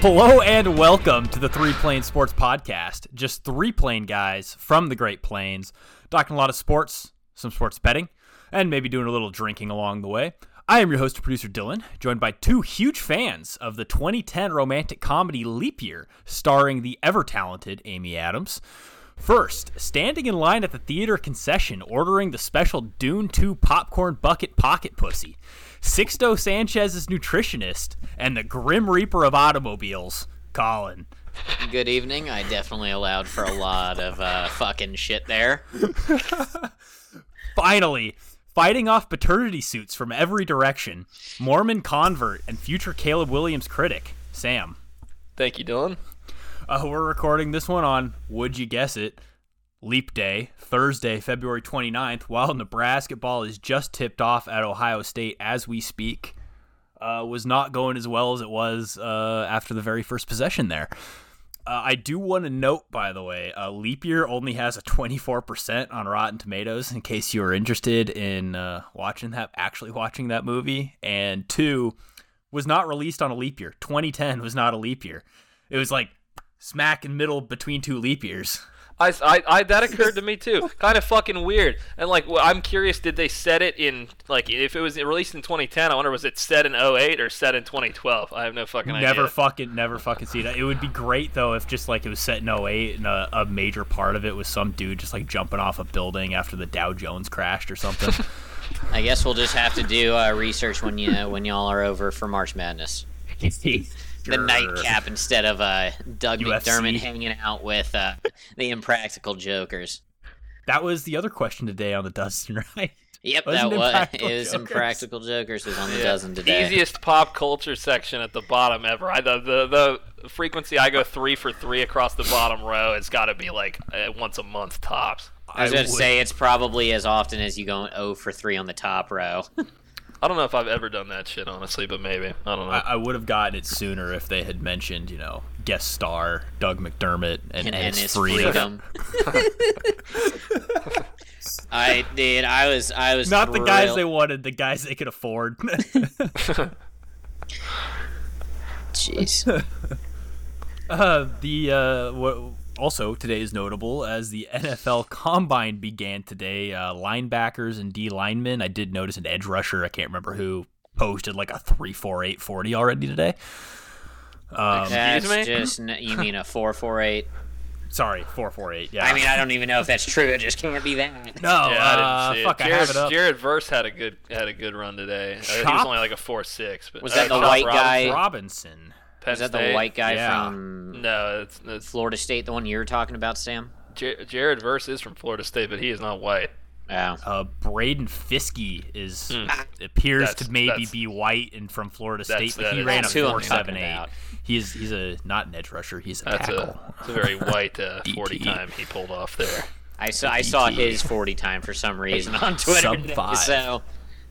Hello and welcome to the Three Plane Sports Podcast. Just three plane guys from the Great Plains, talking a lot of sports, some sports betting, and maybe doing a little drinking along the way. I am your host and producer Dylan, joined by two huge fans of the 2010 romantic comedy Leap Year, starring the ever talented Amy Adams. First, standing in line at the theater concession, ordering the special Dune 2 popcorn bucket pocket pussy. Sixto Sanchez's nutritionist and the Grim Reaper of automobiles, Colin. Good evening. I definitely allowed for a lot of uh, fucking shit there. Finally, fighting off paternity suits from every direction, Mormon convert and future Caleb Williams critic, Sam. Thank you, Dylan. Uh, we're recording this one on, would you guess it, Leap Day, Thursday, February 29th, while Nebraska ball is just tipped off at Ohio State as we speak. Uh, was not going as well as it was uh, after the very first possession there. Uh, I do want to note, by the way, uh, Leap Year only has a 24% on Rotten Tomatoes. In case you are interested in uh, watching that, actually watching that movie, and two was not released on a leap year. 2010 was not a leap year. It was like smack in middle between two leap years. I, I, I, that occurred to me too. kind of fucking weird. And like, well, I'm curious, did they set it in like if it was released in 2010? I wonder was it set in 08 or set in 2012? I have no fucking never idea. Never fucking, never fucking see that. It would be great though if just like it was set in 08 and a, a major part of it was some dude just like jumping off a building after the Dow Jones crashed or something. I guess we'll just have to do uh, research when you when y'all are over for March Madness. the nightcap instead of uh, Doug UFC. McDermott hanging out with uh, the impractical jokers. That was the other question today on the dozen, right? Yep, that was it was impractical jokers was on the yeah. dozen today. Easiest pop culture section at the bottom ever. I the the, the frequency I go three for three across the bottom row. It's got to be like uh, once a month tops. I was going to say it's probably as often as you go 0 for 3 on the top row. I don't know if I've ever done that shit, honestly, but maybe. I don't know. I, I would have gotten it sooner if they had mentioned, you know, guest star Doug McDermott and, and, and his, freedom. freedom. I did. I was. I was not thrilled. the guys they wanted. The guys they could afford. Jeez. Uh, the uh, what also, today is notable as the NFL Combine began today. Uh, linebackers and D linemen. I did notice an edge rusher. I can't remember who posted like a three four eight forty already today. Um, That's just you mean a four four eight. Sorry, four four eight. Yeah. I mean, I don't even know if that's true. It just can't be that. No, yeah, uh, I didn't see fuck, it. Jared, I have it up. Jared Verse had a good had a good run today. Uh, he was only like a four six. But was that uh, the white guy Robinson? Penn Is that State? the white guy yeah. from no, it's, it's, Florida State, the one you were talking about, Sam? J- Jared Verse is from Florida State, but he is not white. Yeah. Uh, Braden Fiske is mm. appears that's, to maybe be white and from Florida State, but he ran a four seven eight. He's he's a not an edge rusher. He's a that's tackle. A, it's a very white uh, forty time he pulled off there. I saw I saw his forty time for some reason on Twitter. Sub five. So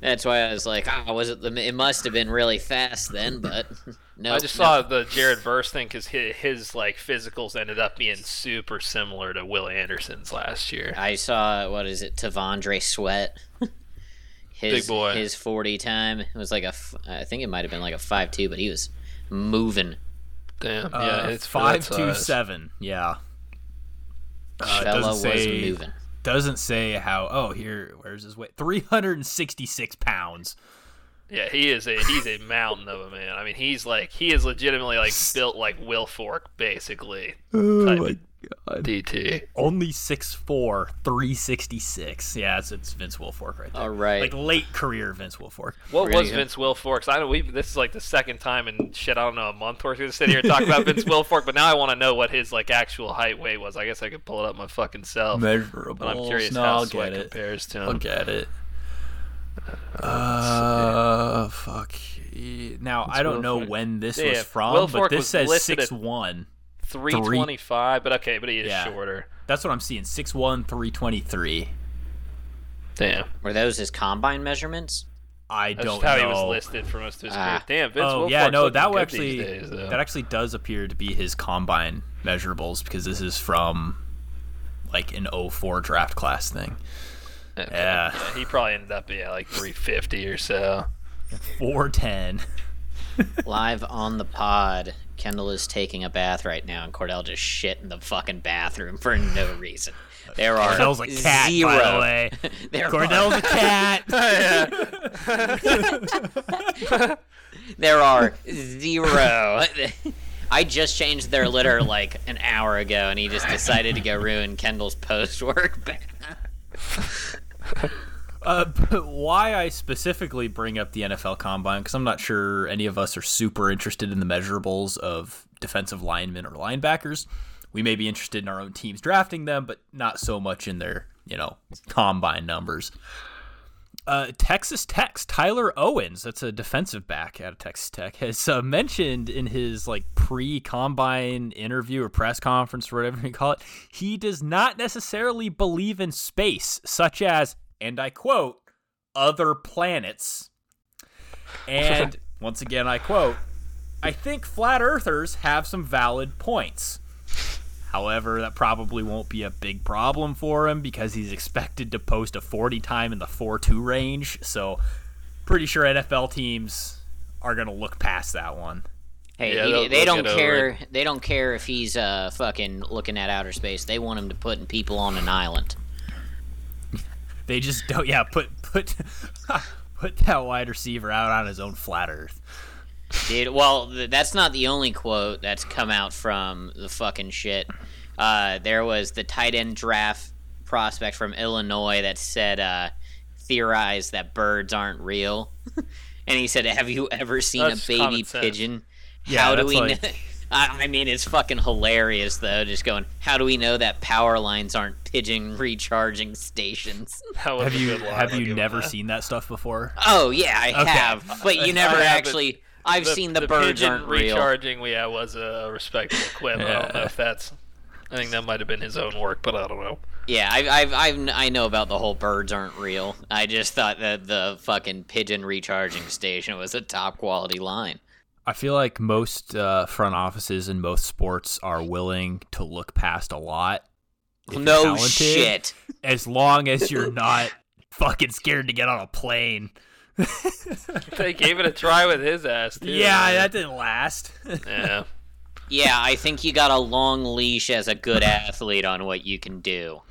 that's why I was like, ah, was it the? It must have been really fast then, but no. I just saw the Jared Verse thing because his, his, like physicals ended up being super similar to Will Anderson's last year. I saw what is it, T'Vondre Sweat. his, Big boy. His forty time it was like a, I think it might have been like a five two, but he was moving. Damn. Uh, yeah, it's five two seven. Yeah. Uh, Fella was say, moving doesn't say how. Oh, here, where's his weight? Three hundred and sixty-six pounds. Yeah, he is a he's a mountain of a man. I mean, he's like he is legitimately like built like Wilfork, basically. Oh my god. DT. Only 6'4", 366. Yeah, it's, it's Vince Wilfork right there. All right. Like late career Vince Wilfork. What was Vince Wilfork? I know we this is like the second time in shit. I don't know a month we're gonna sit here and talk about Vince Wilfork, but now I want to know what his like actual height weight was. I guess I could pull it up my fucking self. Measurable. But I'm curious no, how I'll compares to him. I'll get it. Uh, fuck. Now I don't know when this yeah, was from, Wilfork but this says six one. 325, but okay, but he is yeah. shorter. That's what I'm seeing. 6'1", 323. Damn. Were those his combine measurements? I That's don't how know. How he was listed for most of his ah. career. Damn, Vince oh, Wilfork's yeah, no, that actually days, that actually does appear to be his combine measurables because this is from like an 04 draft class thing. Okay. Yeah. yeah. He probably ended up yeah like 350 or so. 410. Live on the pod, Kendall is taking a bath right now, and Cordell just shit in the fucking bathroom for no reason. There are Cordell's a cat, zero. by the way. there Cordell's are, a cat. there are zero. I just changed their litter like an hour ago, and he just decided to go ruin Kendall's post work. Uh, why I specifically bring up the NFL Combine because I'm not sure any of us are super interested in the measurables of defensive linemen or linebackers. We may be interested in our own teams drafting them, but not so much in their you know combine numbers. Uh, Texas Tech's Tyler Owens, that's a defensive back out of Texas Tech, has uh, mentioned in his like pre-combine interview or press conference or whatever you call it, he does not necessarily believe in space, such as, and I quote, other planets. And once again, I quote, I think flat earthers have some valid points. However, that probably won't be a big problem for him because he's expected to post a 40 time in the 4 2 range. So, pretty sure NFL teams are going to look past that one. Hey, Yeah, he- they'll- they they'll don't care. They don't care if he's uh fucking looking at outer space. They want him to put people on an island. They just don't, yeah, put, put, put that wide receiver out on his own flat earth. Dude, well, th- that's not the only quote that's come out from the fucking shit. Uh, there was the tight end draft prospect from Illinois that said, uh, theorized that birds aren't real. and he said, Have you ever seen That's a baby pigeon? Yeah, How do we like- know? I I mean, it's fucking hilarious, though. Just going, how do we know that power lines aren't pigeon recharging stations? That was Have a you good line, have I'll you give never that. seen that stuff before? Oh, yeah, I Okay. have. But you I never haven't. actually. I've seen the, birds pigeon aren't real. recharging. Yeah, was a respectable quip. I don't know if that's. I think that might have been his own work, but I don't know. Yeah, I've, I've, I've, I know about the whole birds aren't real. I just thought that the fucking pigeon recharging station was a top quality line. I feel like most uh, front offices in most sports are willing to look past a lot. no talented, shit. As long as you're not fucking scared to get on a plane. They gave it a try with his ass too. yeah, that didn't last. Yeah. Yeah, I think you got a long leash as a good athlete on what you can do.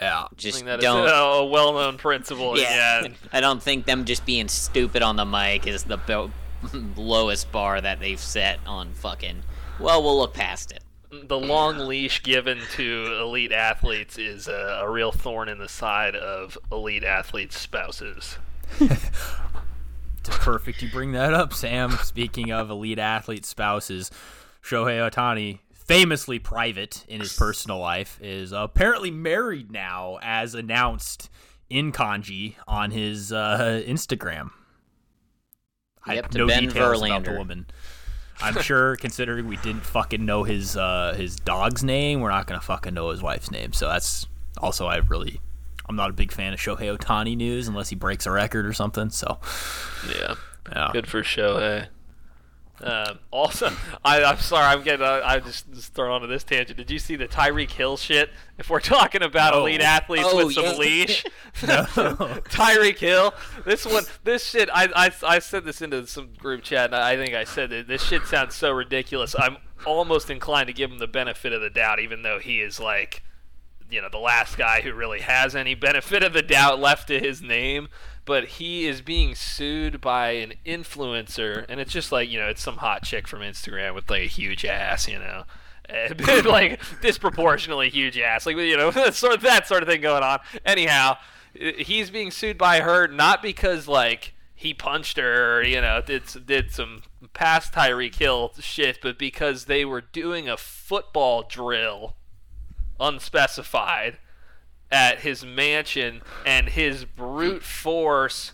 yeah. I Just think that is don't. a well-known principle. yeah, Yeah. I don't think them just being stupid on the mic is the bo- lowest bar that they've set on fucking. Well, we'll look past it. The long leash given to elite athletes is a, a real thorn in the side of elite athletes' spouses. It's perfect you bring that up, Sam. Speaking of elite athlete spouses, Shohei Ohtani, famously private in his personal life, is apparently married now, as announced in kanji on his uh, Instagram. I Yep, have no Ben details about the woman. I'm sure, considering we didn't fucking know his uh, his dog's name, we're not gonna fucking know his wife's name. So that's also I really, I'm not a big fan of Shohei Ohtani news unless he breaks a record or something. So Yeah. yeah, Good for Shohei. Um, also, I, I'm sorry, I'm getting. Uh, I just, just thrown onto this tangent. Did you see the Tyreek Hill shit? If we're talking about No. elite athletes Oh, with some yeah. leash, No. Tyreek Hill. This one, this shit. I, I, I said this into some group chat, and I think I said that this shit sounds so ridiculous. I'm almost inclined to give him the benefit of the doubt, even though he is like, you know, the last guy who really has any benefit of the doubt left to his name. But he is being sued by an influencer, and it's just like you know, it's some hot chick from Instagram with like a huge ass, you know. Like disproportionately huge ass, like you know, sort of that sort of thing going on. Anyhow, he's being sued by her not because like he punched her or you know did did some past Tyreek Hill shit, but because they were doing a football drill, unspecified, at his mansion, and his brute force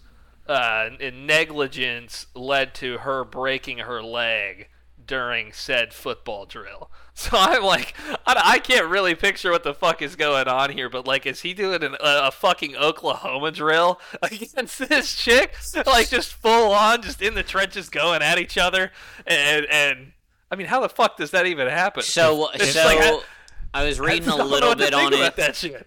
uh, and negligence led to her breaking her leg during said football drill. So I'm like, I, I can't really picture what the fuck is going on here, but like, is he doing an, a, a fucking Oklahoma drill against this chick? Like, just full on, just in the trenches going at each other? And, and I mean, how the fuck does that even happen? So, It's so like, I- I was reading I a little bit on it. That shit.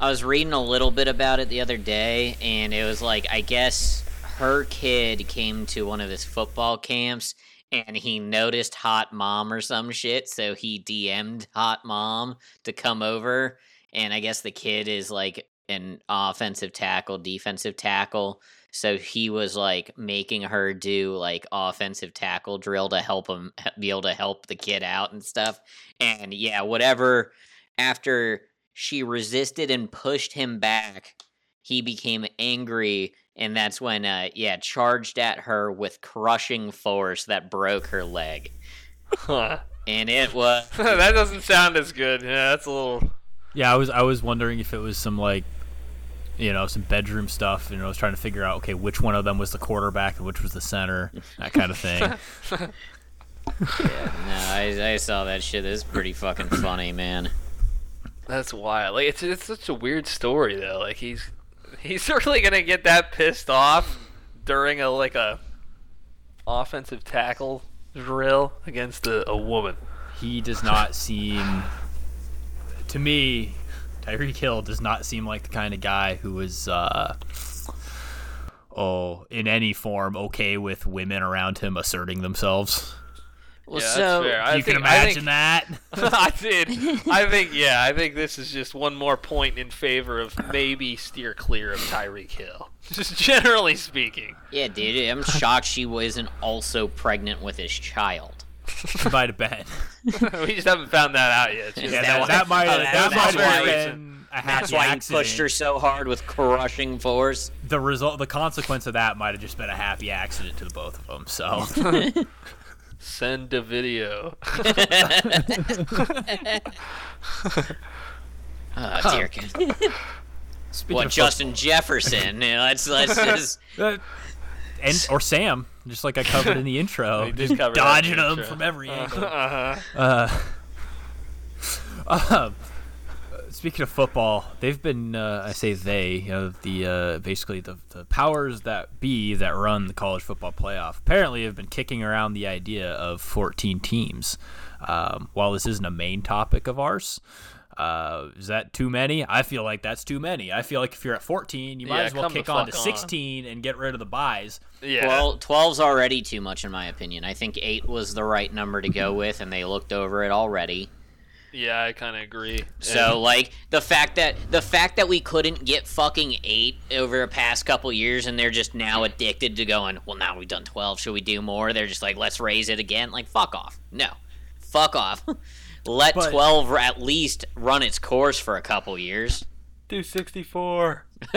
I was reading a little bit about it the other day, and it was like I guess her kid came to one of his football camps and he noticed Hot Mom or some shit, so he DM'd Hot Mom to come over. And I guess the kid is like an offensive tackle, defensive tackle. So he was like making her do like offensive tackle drill to help him be able to help the kid out and stuff. And yeah, whatever. After she resisted and pushed him back, he became angry and that's when uh yeah charged at her with crushing force that broke her leg Huh. and it was that doesn't sound as good. Yeah, that's a little. Yeah, I was I was wondering if it was some like you know, some bedroom stuff, and I was trying to figure out okay, which one of them was the quarterback and which was the center, that kind of thing. yeah, no I, I saw that shit it's pretty fucking funny man That's wild. Like it's it's such a weird story though. Like he's he's really gonna get that pissed off during a like a offensive tackle drill against a, a woman. he does not seem to me Tyreek Hill does not seem like the kind of guy who is uh oh in any form okay with women around him asserting themselves. Well yeah, that's so fair. I you can think- I imagine think- that. I did. I think yeah. I think this is just one more point in favor of maybe steer clear of Tyreek Hill. Just generally speaking. yeah dude i'm shocked she wasn't also pregnant with his child She might have been. we just haven't found that out yet. Just- Yeah, that that, why- that might have, that's- that might have why- been a happy that's why he pushed her so hard with crushing force The result, the consequence of that might have just been a happy accident to the both of them. So Send a video. oh dear God. Speaking what of justin jefferson Yeah, let's let's just uh, and or Sam, just like I covered in the intro, just cover dodging them intro. from every angle. uh-huh. Uh, um, speaking of football, they've been uh, I say they, you know, the uh, basically the, the powers that be that run the college football playoff apparently have been kicking around the idea of 14 teams. Um, while this isn't a main topic of ours, uh, is that too many? I feel like that's too many. I feel like if you're at 14, you might Yeah, as well kick on to fuck on. 16 and get rid of the buys. Yeah. Well, 12's already too much in my opinion. I think 8 was the right number to go with and they looked over it already. Yeah, I kind of agree. So like the fact that the fact that we couldn't get fucking 8 over the past couple years and they're just now addicted to going, "Well, now we've done 12, should we do more?" They're just like, "Let's raise it again." Like fuck off. No. Fuck off. Let But- 12 at least run its course for a couple years. do 64.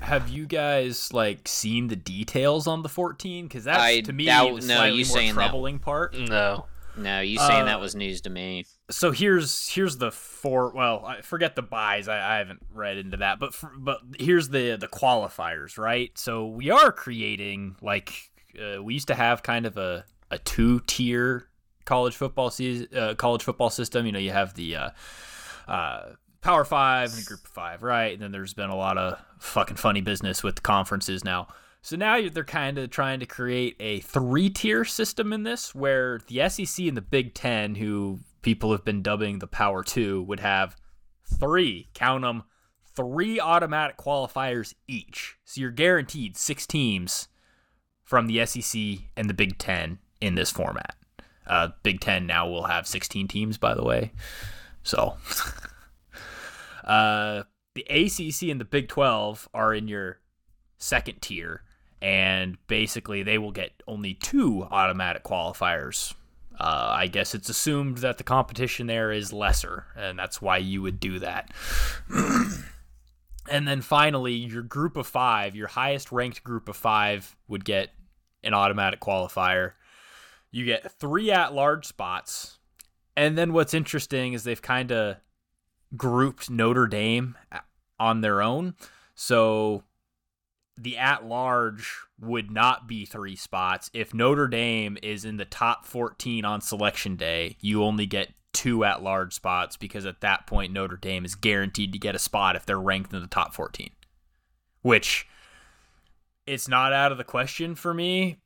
Have you guys like seen the details on the 14? Because that's I- to me that- the no, slightly you more saying that- troubling part. No. No, you saying Uh, that was news to me. so here's here's the four. Well, I forget the buys. I, I haven't read into that, but for, but here's the the qualifiers, right? So we are creating like uh, we used to have kind of a a two tier college football season, uh, college football system. You know, you have the uh, uh, Power Five and the Group of Five, right? And then there's been a lot of fucking funny business with the conferences now. So now they're kind of trying to create a three tier system in this where the SEC and the Big Ten, who people have been dubbing the Power Two, would have three, count them, three automatic qualifiers each. So you're guaranteed six teams from the SEC and the Big Ten in this format. Uh, Big Ten now will have 16 teams, by the way. So uh, the ACC and the Big 12 are in your second tier, and basically they will get only two automatic qualifiers. Uh, I guess it's assumed that the competition there is lesser, and that's why you would do that. and then finally, your group of five, your highest ranked group of five, would get an automatic qualifier. You get three at large spots. And then what's interesting is they've kind of grouped Notre Dame on their own. So the at large would not be three spots. If Notre Dame is in the top 14 on selection day, you only get two at large spots because at that point, Notre Dame is guaranteed to get a spot if they're ranked in the top 14. Which it's not out of the question for me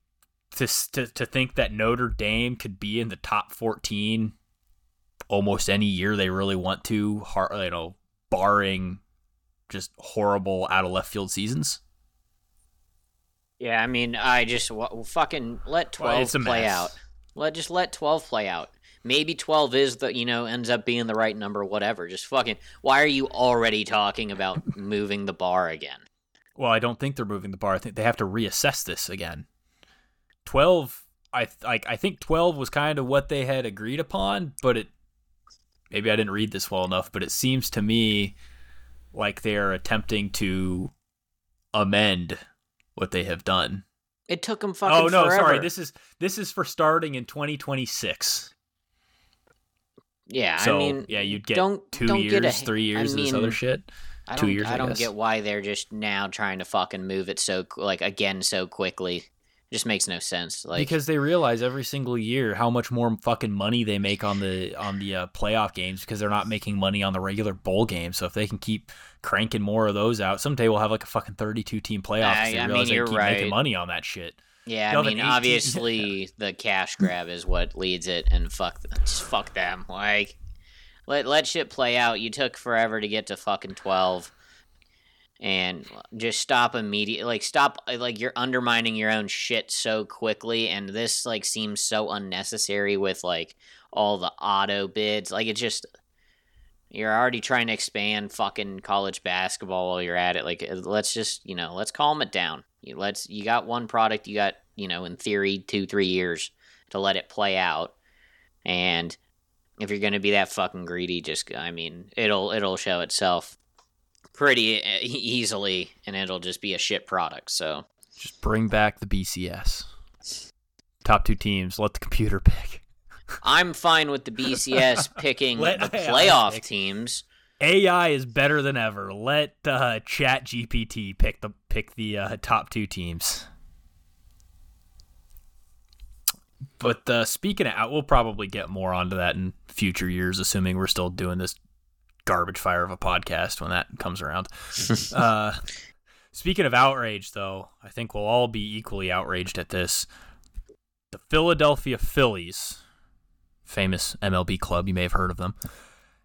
to, to, to think that Notre Dame could be in the top 14 almost any year they really want to, you know, barring just horrible out of left field seasons. Yeah, I mean, I just well, fucking let twelve well, play mess. out. Let just let twelve play out. Maybe twelve is the you know ends up being the right number. Whatever. Just fucking. Why are you already talking about moving the bar again? Well, I don't think they're moving the bar. I think they have to reassess this again. Twelve. I like. I think twelve was kind of what they had agreed upon, but it. Maybe I didn't read this well enough, but it seems to me like they're attempting to amend what they have done. It took them oh, fucking. Oh no, forever. sorry. This is this is for starting in 2026. Yeah, so, I mean, yeah, you'd get don't, 2 don't years, get a, three years, I mean, this other shit. I two years. I, I don't guess. get why they're just now trying to fucking move it so like again so quickly. It just makes no sense. Like because they realize every single year how much more fucking money they make on the on the uh, playoff games because they're not making money on the regular bowl games. So if they can keep cranking more of those out, someday we'll have like a fucking thirty-two team playoff. I, they I realize mean, they keep right. making money on that shit. Yeah, I mean, obviously the cash grab is what leads it, and fuck, just fuck them. Like, let let shit play out. You took forever to get to fucking twelve and just stop immediately like stop like you're undermining your own shit so quickly and this like seems so unnecessary with like all the auto bids. Like it's just you're already trying to expand fucking college basketball while you're at it. Like uh, let's just you know let's calm it down. You let's you got one product you got you know in theory two three years to let it play out. And if you're gonna be that fucking greedy just i mean it'll it'll show itself pretty uh, easily, and it'll just be a shit product. So just bring back the BCS. Top two teams. Let the computer pick. I'm fine with the BCS picking the playoff pick. teams. AI is better than ever. Let uh, Chat GPT pick the pick the uh, top two teams. But uh, speaking of, we'll probably get more onto that in future years, assuming we're still doing this garbage fire of a podcast when that comes around. uh, speaking of outrage, though, I think we'll all be equally outraged at this. The Philadelphia Phillies, famous MLB club, you may have heard of them,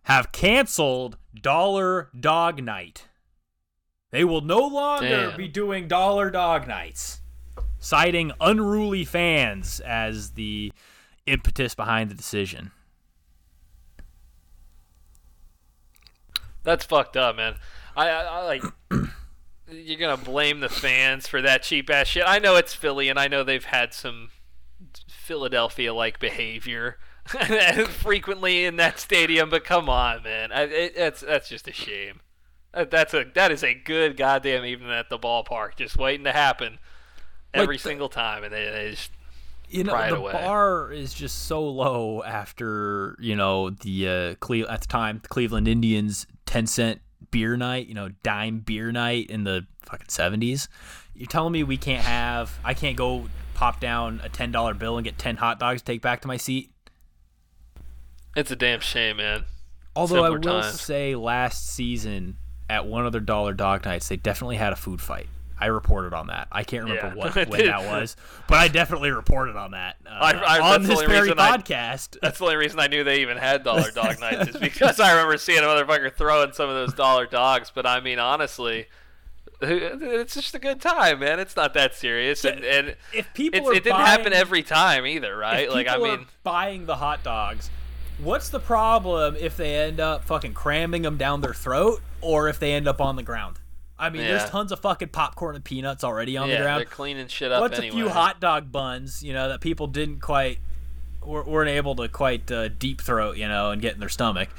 have canceled Dollar Dog Night. They will no longer Damn. be doing Dollar Dog Nights, citing unruly fans as the impetus behind the decision. That's fucked up, man. I, I, I like. you're gonna blame the fans for that cheap ass shit. I know it's Philly, and I know they've had some Philadelphia-like behavior frequently in that stadium. But come on, man, I, it, that's that's just a shame. That, that's a that is a good goddamn evening at the ballpark, just waiting to happen every like the, single time, and they, they just you know the away. bar is just so low after you know the uh, Cle- at the time the Cleveland Indians ten cent beer night, you know dime beer night in the fucking seventies. You're telling me we can't have I can't go pop down a ten dollar bill and get ten hot dogs to take back to my seat? It's a damn shame, man. Although Simpler I will times. say, last season at one of their dollar dog nights, they definitely had a food fight. I reported on that. I can't remember yeah. what when that was, but I definitely reported on that uh, I, I, on this very podcast. I, that's the only reason I knew they even had dollar dog nights is because I remember seeing a motherfucker throwing some of those dollar dogs. But I mean, honestly, it's just a good time, man. It's not that serious, and, and if people it didn't buying, happen every time either, right? like I mean, buying the hot dogs. What's the problem if they end up fucking cramming them down their throat, or if they end up on the ground? I mean, yeah. there's tons of fucking popcorn and peanuts already on yeah, the ground. They're cleaning shit up. What's anyway? a few hot dog buns, you know, that people didn't quite weren't able to quite uh, deep throat, you know, and get in their stomach.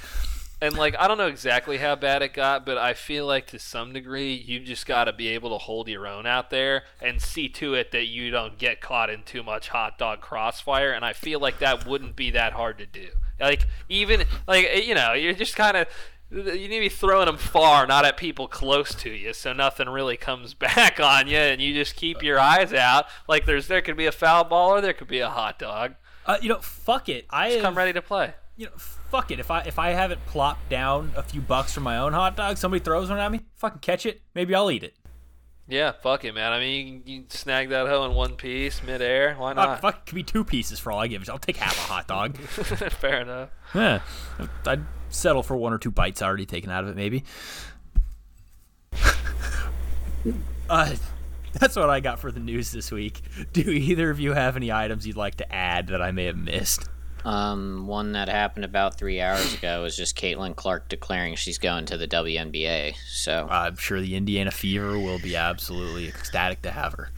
And like, I don't know exactly how bad it got, but I feel like to some degree, you just got to be able to hold your own out there and see to it that you don't get caught in too much hot dog crossfire. And I feel like that wouldn't be that hard to do. Like even like you know, you're just kind of you need to be throwing them far, not at people close to you, so nothing really comes back on you, and you just keep your eyes out. Like there's there could be a foul ball or there could be a hot dog. Uh, you know, fuck it. I just have, come ready to play. You know, fuck it. If I if I haven't plopped down a few bucks for my own hot dog, somebody throws one at me, fucking catch it. Maybe I'll eat it. Yeah, fuck it, man. I mean, you can, you snag that hoe in one piece, midair. Why not? Uh, fuck, it could be two pieces for all I give. I'll take half a hot dog. Fair enough. Yeah, I'd settle for one or two bites already taken out of it, maybe. uh, that's what I got for the news this week. Do either of you have any items you'd like to add that I may have missed? Um, one that happened about three hours ago was just Caitlin Clark declaring she's going to the WNBA. So I'm sure the Indiana Fever will be absolutely ecstatic to have her.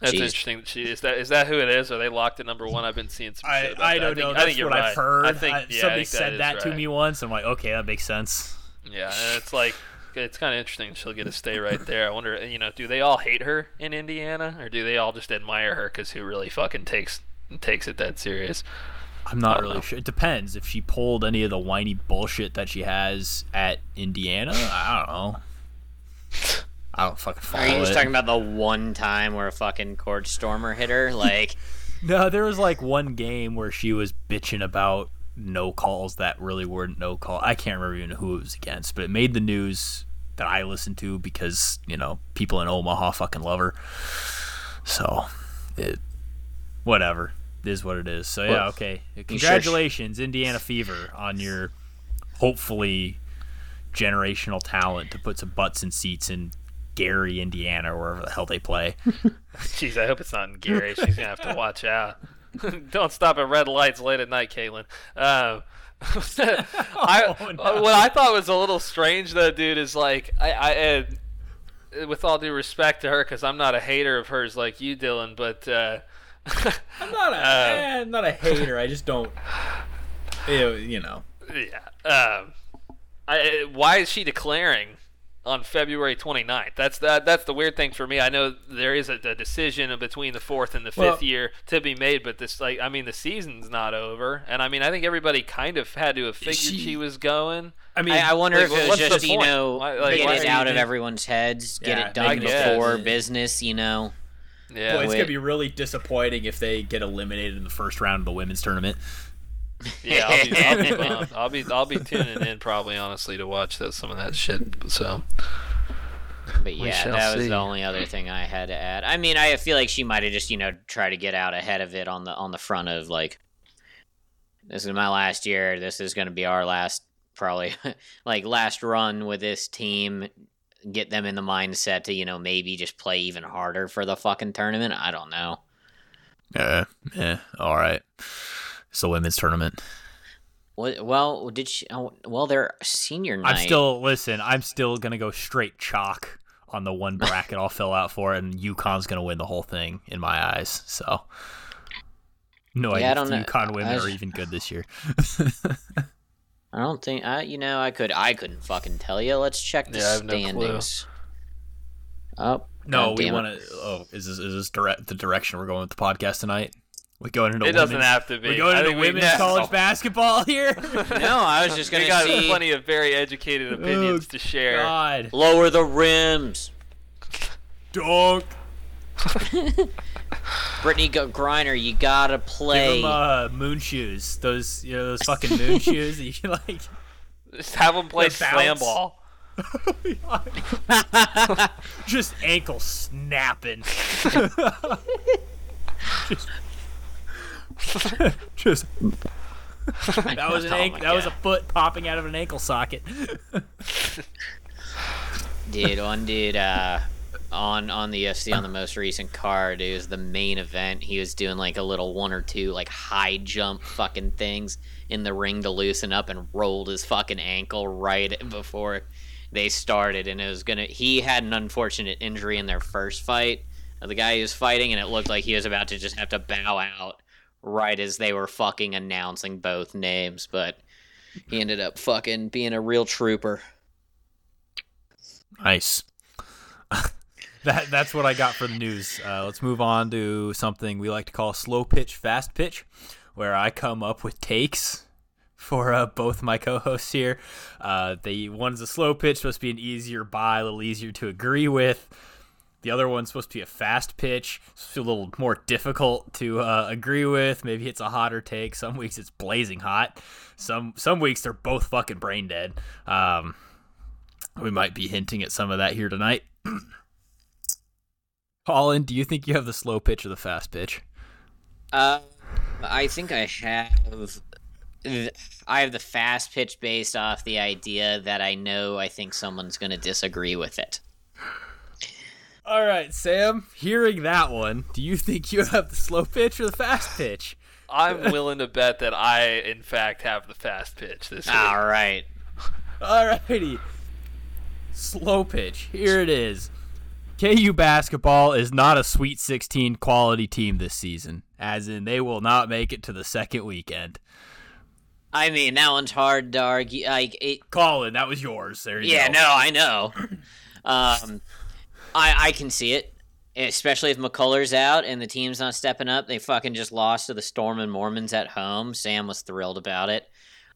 That's Jeez. interesting. That she is that is that who it is? Are they locked at number one? I've been seeing some. I, I don't I think, know. That's I think what right. I've heard. I think yeah, somebody think said that, that right. to me once. I'm like, okay, that makes sense. Yeah, and it's like it's kind of interesting. She'll get a stay right there. I wonder, you know, do they all hate her in Indiana, or do they all just admire her because who really fucking takes takes it that serious? I'm not really know. sure. It depends if she pulled any of the whiny bullshit that she has at Indiana. I don't know. I don't fucking follow Are you just it. talking about the one time where a fucking Cord Stormer hit her? Like, no, there was like one game where she was bitching about no calls that really weren't no call. I can't remember even who it was against, but it made the news that I listened to because you know people in Omaha fucking love her. So, it whatever it is what it is. So yeah, okay. Congratulations, sure? Indiana Fever, on your hopefully generational talent to put some butts in seats in Gary, Indiana, or wherever the hell they play. Jeez, I hope it's not in Gary. She's gonna have to watch out. Don't stop at red lights late at night, Caitlin. Um, I, oh, no. What I thought was a little strange, though, dude, is like I, I and with all due respect to her, because I'm not a hater of hers like you, Dylan, but uh, I'm not a uh, eh, I'm not a hater. I just don't, you know. Yeah. Um, I, why is she declaring on February 29th. That's the, that's the weird thing for me. I know there is a, a decision between the fourth and the fifth well, year to be made, but this like I mean the season's not over, and I mean I think everybody kind of had to have figured she, she was going. I mean, I, I wonder like, if it was just you know like, get it out of everyone's heads, get yeah, it done before business, you know. Yeah, Boy, it's gonna be really disappointing if they get eliminated in the first round of the women's tournament. Yeah, I'll be, I'll be, I'll be, I'll be tuning in probably honestly to watch that, some of that shit. So. But yeah, that was see. the only other thing I had to add. I mean, I feel like she might have just you know tried to get out ahead of it on the on the front of like, this is my last year. This is going to be our last probably like last run with this team. Get them in the mindset to you know maybe just play even harder for the fucking tournament. I don't know. Yeah, yeah, all right. It's the women's tournament. What well, did she? Oh, well, their senior night. I'm still listen. I'm still gonna go straight chalk on the one bracket I'll fill out for, and UConn's gonna win the whole thing in my eyes. So, no yeah, idea if UConn women was... are even good this year. I don't think I. You know, I could. I couldn't fucking tell you. Let's check the yeah, standings. No oh no, we want to. Oh, is this is this direct the direction we're going with the podcast tonight? We're going into it doesn't have to be. We're going into women's we, college basketball here. no, I was just going to see. plenty of very educated opinions oh, to share. God. Lower the rims. Dunk. Brittney Griner, you gotta play. Give him uh, moon shoes. Those you know those fucking moon shoes that you can like. Just have them play slam ball. just ankle snapping. just Just that was an oh ankle, that was a foot popping out of an ankle socket. dude, one dude uh, on on the UFC on the most recent card, it was the main event. He was doing like a little one or two like high jump fucking things in the ring to loosen up and rolled his fucking ankle right before they started and it was gonna he had an unfortunate injury in their first fight the guy he was fighting and it looked like he was about to just have to bow out right as they were fucking announcing both names, but he ended up fucking being a real trooper. Nice. that that's what I got for the news. Uh, let's move on to something we like to call slow pitch, fast pitch, where I come up with takes for uh, both my co-hosts here. Uh, they one's a slow pitch, supposed to be an easier buy, a little easier to agree with. The other one's supposed to be a fast pitch, a little more difficult to uh, agree with. Maybe it's a hotter take. Some weeks it's blazing hot. Some some weeks they're both fucking brain dead. Um, we might be hinting at some of that here tonight. Colin, do you think you have the slow pitch or the fast pitch? Uh, I think I have. I have the fast pitch based off the idea that I know I think someone's going to disagree with it. All right, Sam. Hearing that one, do you think you have the slow pitch or the fast pitch? I'm willing to bet that I, in fact, have the fast pitch this week. All right. All righty. Slow pitch. Here it is. KU basketball is not a Sweet 16 quality team this season, as in they will not make it to the second weekend. I mean, that one's hard to argue. Like, it, Colin, that was yours. There you yeah, go. no, I know. Um, I I can see it, especially if McCullar's out and the team's not stepping up. They fucking just lost to the Storm and Mormons at home. Sam was thrilled about it.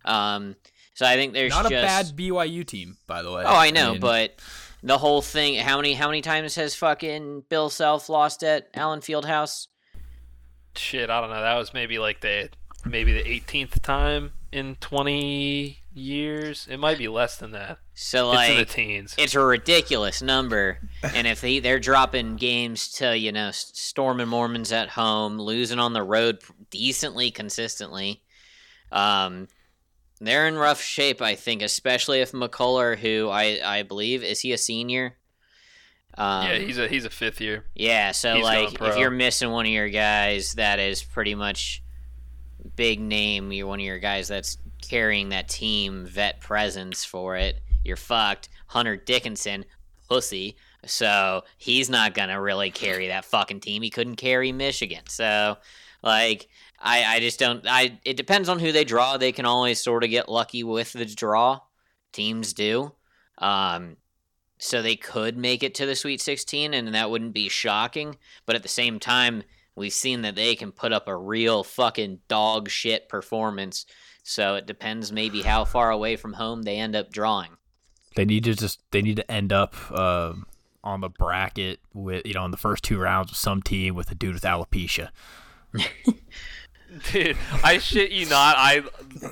Um, so I think there's Not just a bad BYU team, by the way. Oh, I know, mean, but the whole thing. How many how many times has fucking Bill Self lost at Allen Fieldhouse? Shit, I don't know. That was maybe like the maybe the 18th time in 20 years. It might be less than that. So it's in the like, teens. it's a ridiculous number. and if they they're dropping games to you know S- Storm and Mormons at home, losing on the road decently consistently, um, they're in rough shape. I think, especially if McCullar, who I I believe is he a senior. Um, yeah, he's a he's a fifth year. Yeah, so He's like if you're missing one of your guys that is pretty much big name, you're one of your guys that's carrying that team vet presence for it, you're fucked. Hunter Dickinson, pussy. So he's not gonna really carry that fucking team. He couldn't carry Michigan. So like I, I just don't I it depends on who they draw. They can always sort of get lucky with the draw. Teams do. Um so they could make it to the Sweet 16, and that wouldn't be shocking. But at the same time, we've seen that they can put up a real fucking dog shit performance. So it depends maybe how far away from home they end up drawing. They need to just they need to end up uh, on the bracket with you know in the first two rounds with some team with a dude with alopecia. Dude, I shit you not. I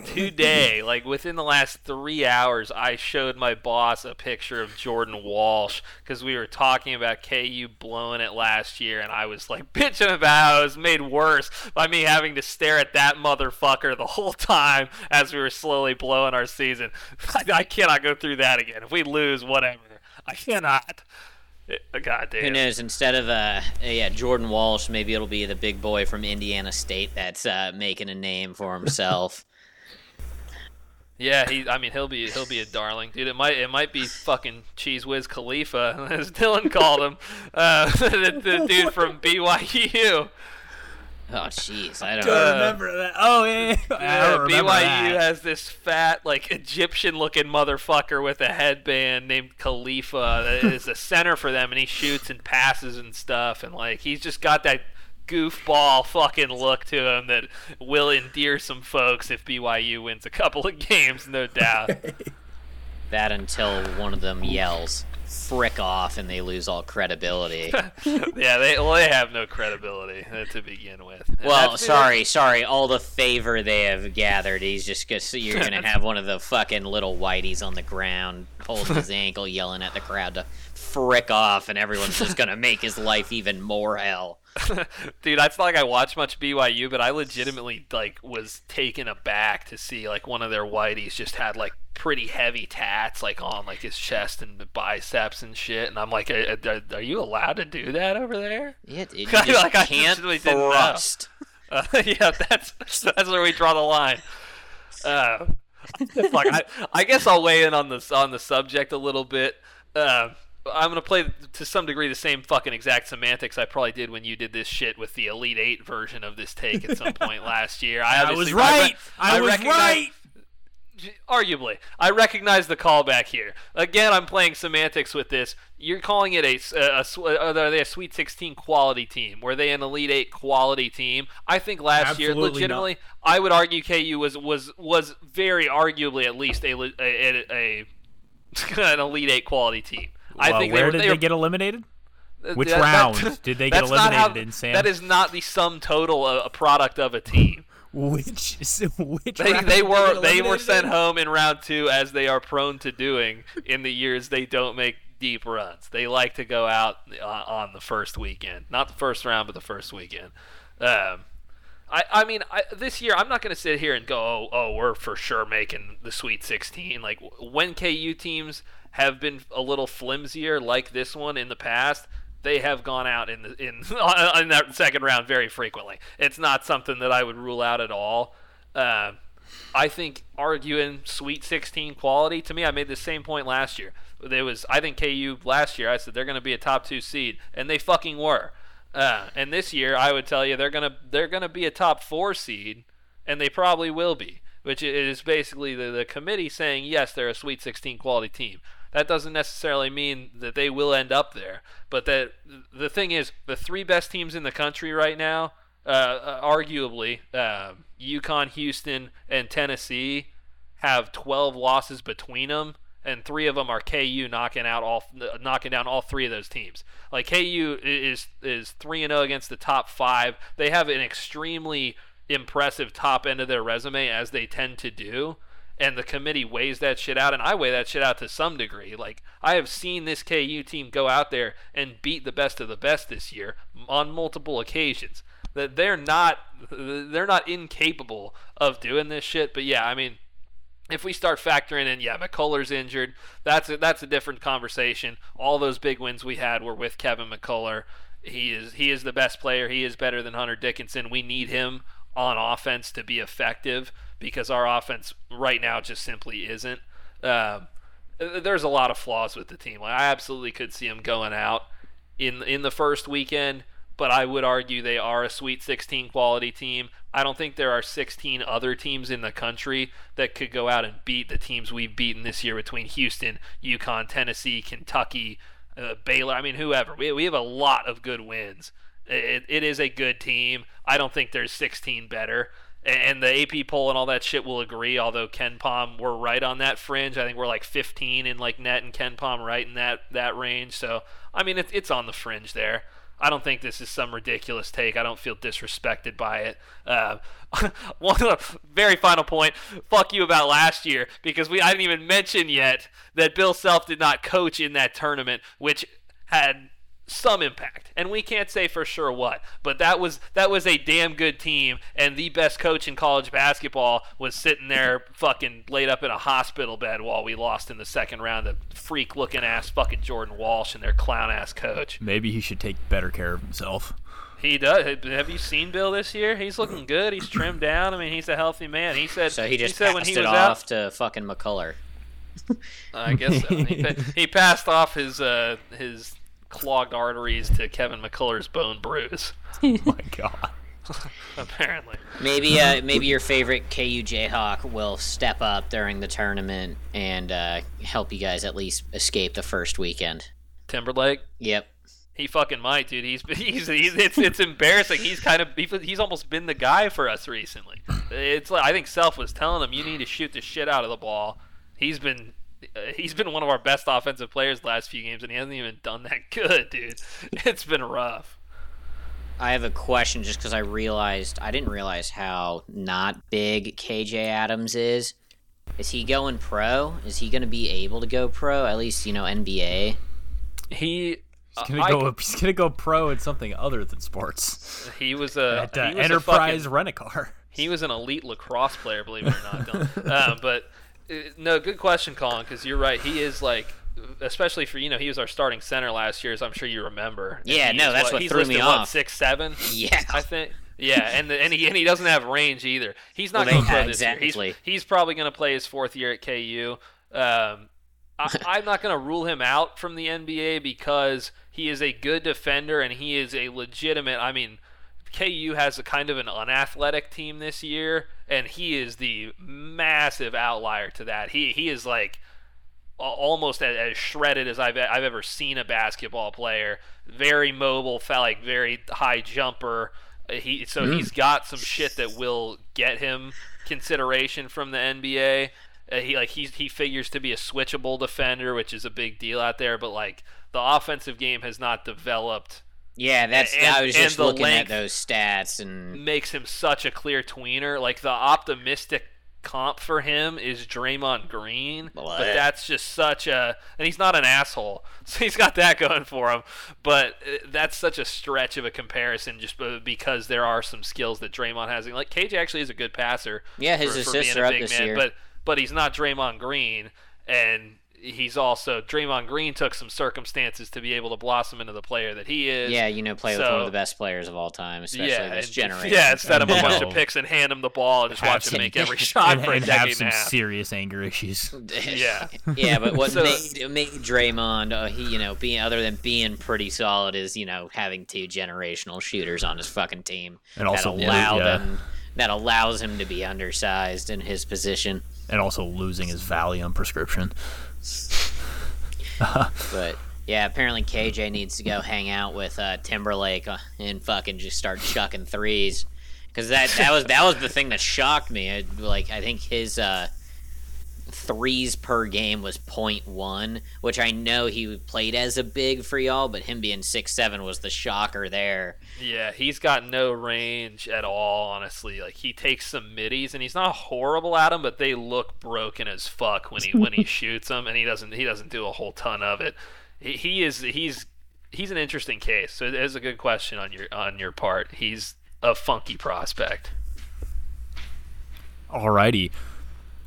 today, like within the last three hours, I showed my boss a picture of Jordan Walsh because we were talking about KU blowing it last year, and I was like bitching about how it was made worse by me having to stare at that motherfucker the whole time as we were slowly blowing our season. I, I cannot go through that again. If we lose, whatever. I cannot. God damn. Who knows? Instead of uh, yeah, Jordan Walsh, maybe it'll be the big boy from Indiana State that's uh, making a name for himself. Yeah, he. I mean, he'll be he'll be a darling, dude. It might it might be fucking Cheese Whiz Khalifa, as Dylan called him, uh, the, the dude from BYU. Oh, jeez, I don't Don't remember that. Oh yeah, yeah. Yeah, uh, BYU that. has this fat, like Egyptian-looking motherfucker with a headband named Khalifa that is a center for them, and he shoots and passes and stuff, and like he's just got that goofball fucking look to him that will endear some folks if BYU wins a couple of games, no doubt. That until one of them yells "frick off" and they lose all credibility. yeah, they well they have no credibility uh, to begin with. And Well, sorry, sorry. All the favor they have gathered, he's just gonna. So you're gonna have one of the fucking little whiteys on the ground holding his ankle, yelling at the crowd to frick off, and everyone's just gonna make his life even more hell. Dude, I feel like I watched much BYU, but I legitimately like was taken aback to see like one of their whiteys just had like pretty heavy tats like on like his chest and the biceps and shit, and I'm like, are, are, are you allowed to do that over there? Yeah, dude, you I just like I can't know. thrust. Uh, yeah, that's that's where we draw the line. Uh, I, I guess I'll weigh in on this on the subject a little bit. Uh, I'm gonna play to some degree the same fucking exact semantics I probably did when you did this shit with the Elite Eight version of this take at some point last year. I, I was right. re- I, was recognize- right. Arguably, I recognize the callback here. Again, I'm playing semantics with this. You're calling it a, a, a are they a Sweet 16 quality team? Were they an Elite Eight quality team? I think last year, Absolutely legitimately, I would argue KU was was was very arguably at least a a, a, a an Elite Eight quality team. I think where they, were, did they, they get eliminated? Which that- round that- did they get not how- eliminated in, Sam? That is not the sum total of a product of a team. Which which They, round they were they were sent in? home in round two as they are prone to doing in the years they don't make deep runs. They like to go out uh, on the first weekend, not the first round, but the first weekend. Um, I I mean I, this year I'm not going to sit here and go oh oh we're for sure making the Sweet 16. Like when KU teams have been a little flimsier like this one in the past. they have gone out in the, in in that second round very frequently. It's not something that I would rule out at all. Uh, I think arguing Sweet 16 quality to me, I made the same point last year. There was I think KU last year. I said they're going to be a top two seed, and they fucking were. Uh, and this year, I would tell you they're gonna they're gonna be a top four seed, and they probably will be. Which is basically the, the committee saying yes, they're a Sweet 16 quality team. That doesn't necessarily mean that they will end up there, but that the thing is, the three best teams in the country right now, uh, uh arguably, uh, UConn, Houston, and Tennessee, have 12 losses between them and three of them are KU knocking out all knocking down all three of those teams. Like KU is is 3 and 0 against the top 5. They have an extremely impressive top end of their resume as they tend to do. And the committee weighs that shit out, and I weigh that shit out to some degree. Like I have seen this KU team go out there and beat the best of the best this year on multiple occasions. That they're not they're not incapable of doing this shit. But yeah, I mean, if we start factoring in, yeah, McCullar's injured, that's a, that's a different conversation. All those big wins we had were with Kevin McCullar. He is he is the best player. He is better than Hunter Dickinson. We need him on offense to be effective because our offense right now just simply isn't. Um, there's a lot of flaws with the team. I absolutely could see them going out in in the first weekend but I would argue they are a Sweet 16 quality team. I don't think there are 16 other teams in the country that could go out and beat the teams we've beaten this year between Houston, UConn, Tennessee, Kentucky, uh, Baylor. I mean, whoever. We, we have a lot of good wins. It, it is a good team. I don't think there's 16 better. And the AP poll and all that shit will agree. Although KenPom, we're right on that fringe. I think we're like 15 in like net and KenPom right in that that range. So I mean, it's it's on the fringe there. I don't think this is some ridiculous take. I don't feel disrespected by it. Uh, one very final point. Fuck you about last year because we I didn't even mention yet that Bill Self did not coach in that tournament, which had some impact, and we can't say for sure what. But that was that was a damn good team, and the best coach in college basketball was sitting there fucking laid up in a hospital bed while we lost in the second round. The freak looking ass fucking Jordan Walsh and their clown ass coach. Maybe he should take better care of himself. He does. Have you seen Bill this year? He's looking good. He's trimmed down. I mean, he's a healthy man. He said. So he just he said passed when he it was off out, to fucking McCullar. I guess so. he, he passed off his uh, his clogged arteries to Kevin McCullar's bone bruise. oh my god. Apparently. Maybe uh, maybe your favorite KU Jayhawk will step up during the tournament and uh, help you guys at least escape the first weekend. Timberlake. Yep. He fucking might, dude. He's he's, he's it's it's embarrassing. He's kind of he's almost been the guy for us recently. It's like I think Self was telling him you need to shoot the shit out of the ball. He's been he's been one of our best offensive players the last few games, and he hasn't even done that good, dude. It's been rough. I have a question just because I realized I didn't realize how not big KJ Adams is. Is he going pro? Is he going to be able to go pro? At least you know NBA. He He's gonna go. I, he's gonna go pro in something other than sports. He was a At, uh, he was Enterprise rent a car. He was an elite lacrosse player, believe it or not. uh, but uh, no, good question, Colin. Because you're right. He is like, especially for you know, he was our starting center last year, as I'm sure you remember. Yeah, no, that's what, what he's threw me what, off. Six seven. Yeah, I think. Yeah, and the, and he and he doesn't have range either. He's not Well, going to play this exactly. year. He's, he's probably going to play his fourth year at KU. Um, I, I'm not going to rule him out from the NBA because he is a good defender and he is a legitimate. I mean, KU has a kind of an unathletic team this year, and he is the massive outlier to that. He he is like almost as, as shredded as I've I've ever seen a basketball player. Very mobile, felt like very high jumper. Uh, He so Mm. he's got some shit that will get him consideration from the NBA. Uh, he like he's he figures to be a switchable defender, which is a big deal out there. But like the offensive game has not developed yeah. That's And- I was just looking at those stats and makes him such a clear tweener. Like the optimistic comp for him is Draymond Green, Blah. but that's just such a and he's not an asshole, so he's got that going for him. But uh, that's such a stretch of a comparison, just because there are some skills that Draymond has. Like KJ actually is a good passer. Yeah, his for, for assists being are a up big this man, year. but but he's not Draymond Green, and he's also Draymond Green took some circumstances to be able to blossom into the player that he is. Yeah, you know, play so, with one of the best players of all time, especially yeah, this generation. Yeah, set him a bunch of picks and hand him the ball and just watch him make every shot and, for a and decade have some and half. serious anger issues. yeah, yeah, but what so, made, made Draymond, uh, he you know, being other than being pretty solid, is you know having two generational shooters on his fucking team and also allow yeah. them that allows him to be undersized in his position and also losing his Valium prescription. but yeah, apparently KJ needs to go hang out with uh, Timberlake uh, and fucking just start chucking threes. Because that that was that was the thing that shocked me. I, like I think his uh, threes per game was 0.1, which I know he played as a big for y'all, but him being six seven was the shocker there. Yeah, he's got no range at all, honestly. Like he takes some middies and he's not horrible at them, but they look broken as fuck when he when he shoots them and he doesn't he doesn't do a whole ton of it. He, he is he's he's an interesting case. So it is a good question on your on your part. He's a funky prospect. Alrighty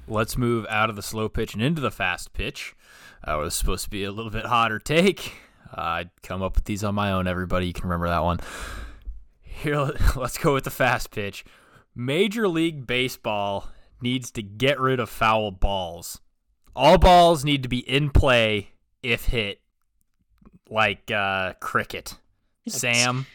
let's move out of the slow pitch and into the fast pitch. Uh, was supposed to be a little bit hotter take. Uh, I'd come up with these on my own. Everybody, you can remember that one. Here, let's go with the fast pitch. Major League Baseball needs to get rid of foul balls. All balls need to be in play if hit, like uh, cricket. Sam.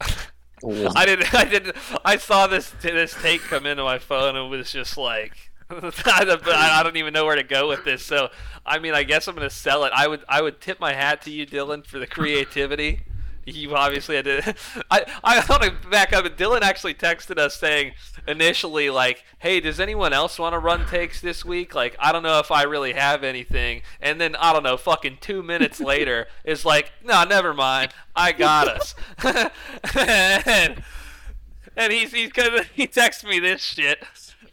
I didn't. I didn't. I saw this this take come into my phone and was just like, I don't even know where to go with this. So, I mean, I guess I'm going to sell it. I would, I would tip my hat to you, Dylan, for the creativity. You obviously had to. I, I want to back up. Dylan actually texted us saying initially, like, "Hey, does anyone else want to run takes this week? Like, I don't know if I really have anything." And then I don't know, fucking two minutes later, is like, "No, never mind. I got us." and, and he's he's gonna he texts me this shit.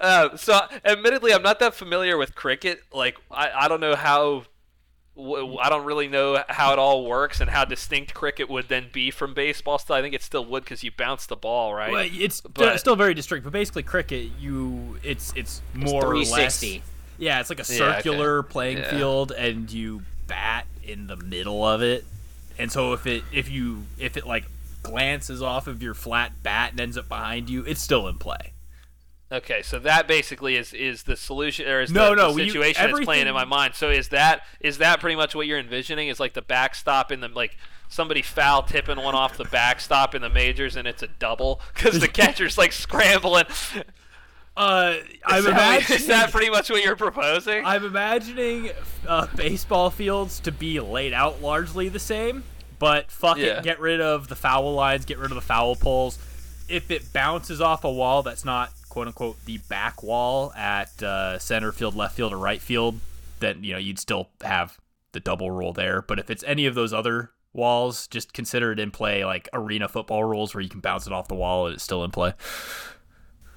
Uh, so, admittedly, I'm not that familiar with cricket. Like, I, I don't know how. I don't really know how it all works and how distinct cricket would then be from baseball. Still, I think it still would because you bounce the ball, right? Well, it's but, still very distinct, but basically cricket, you it's it's more it's or less. Yeah, it's like a circular yeah, okay. playing yeah. field, and you bat in the middle of it. And so if it if you if it like glances off of your flat bat and ends up behind you, it's still in play. Okay, so that basically is is the solution or is no, the, no, the situation you, that's playing in my mind. So is that is that pretty much what you're envisioning? Is like the backstop in the like somebody foul tipping one off the backstop in the majors and it's a double because the catcher's like scrambling. Uh, I'm is imagining. That, is that pretty much what you're proposing? I'm imagining uh, baseball fields to be laid out largely the same, but fuck Yeah. it, get rid of the foul lines, get rid of the foul poles. If it bounces off a wall that's not quote unquote the back wall at uh, center field, left field, or right field, then you know you'd still have the double rule there. But if it's any of those other walls, just consider it in play like arena football rules where you can bounce it off the wall and it's still in play.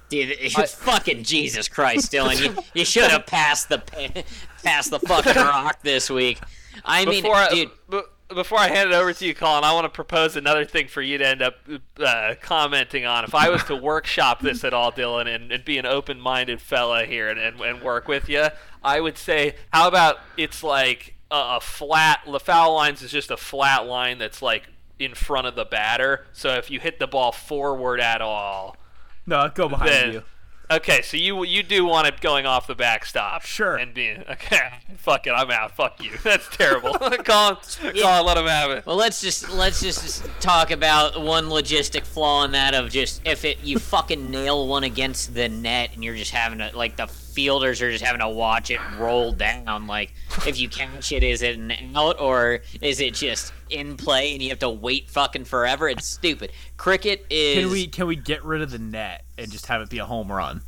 Dude, it's fucking Jesus Christ, Dylan. You, you should have passed the passed the fucking rock this week. I mean, before I, dude. b- before I hand it over to you, Colin, I want to propose another thing for you to end up uh, commenting on. If I was to workshop this at all, Dylan, and, and be an open-minded fella here and, and, and work with you, I would say, how about it's like a, a flat. The foul lines is just a flat line that's like in front of the batter. So if you hit the ball forward at all, No, go behind then you. Okay, so you you do want it going off the backstop. Sure. And being okay, fuck it, I'm out. Fuck you. That's terrible. Colin, Colin, let him have it. Well, let's just let's just, just talk about one logistic flaw in that of just if it you fucking nail one against the net and you're just having to like the fielders are just having to watch it roll down. Like if you catch it, is it an out or is it just in play and you have to wait fucking forever? It's stupid. Cricket is. Can we can we get rid of the net and just have it be a home run?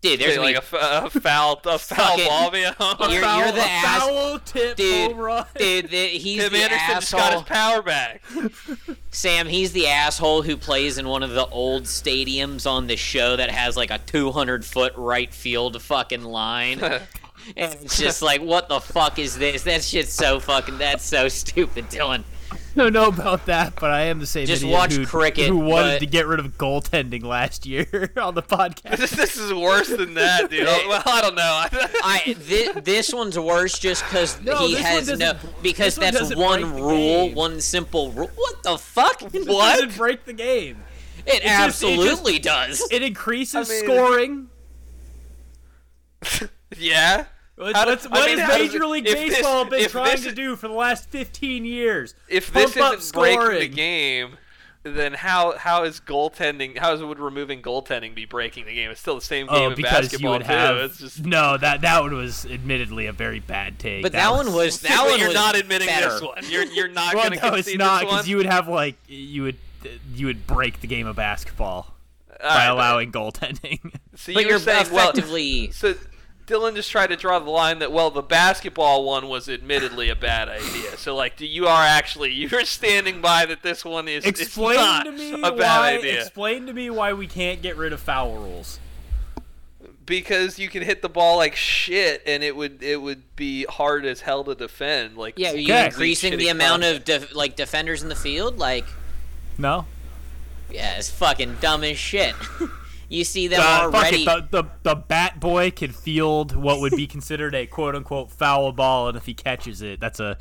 Dude, there's like gonna a, f- a foul a foul Fucking- ball via home. You're- foul, you're the a ass- foul tip Dude, home run. Dude, the, he's Tim the Anderson just got his asshole. power back. Sam, he's the asshole who plays in one of the old stadiums on the show that has like a 200 foot right field fucking line. And it's just like, what the fuck is this? That shit's so fucking, that's so stupid, Dylan. don't know about that, but I am the same Just idiot watch who, cricket, who wanted but- to get rid of goaltending last year on the podcast. This, this is worse than that, dude. well, I don't know. I thi- this one's worse just because No, he has no because this one that's one rule, one simple rule. What the fuck? It What? doesn't break the game. It just- it just- absolutely does. It increases I mean- scoring. yeah. What's, How do- what's, I what mean, has how does Major League if this- Baseball been trying this- to do for the last 15 years? If this Pump up isn't breaking the game, then how how is goaltending? How is would removing goaltending be breaking the game? It's still the same oh, game Oh, in because basketball you would too. have It's just. no that that one was admittedly a very bad take. But that one was that one you're was not admitting better. this one. You're you're not well, going to no, concede it's not because you would have like you would you would break the game of basketball All by right, but- allowing goaltending. So But you you're were saying, well, effectively so Dylan just tried to draw the line that well, the basketball one was admittedly a bad idea. So like, do you are actually you're standing by that this one is is explain not to me a bad why. idea Explain to me why we can't get rid of foul rules. because you can hit the ball like shit and it would it would be hard as hell to defend. Like yeah. Are you Okay. increasing the amount contact. of def- like defenders in the field? Like, No. yeah, it's fucking dumb as shit. you see them Uh, fuck already. it, the, the the bat boy can field what would be considered a quote unquote foul ball, and if he catches it, that's a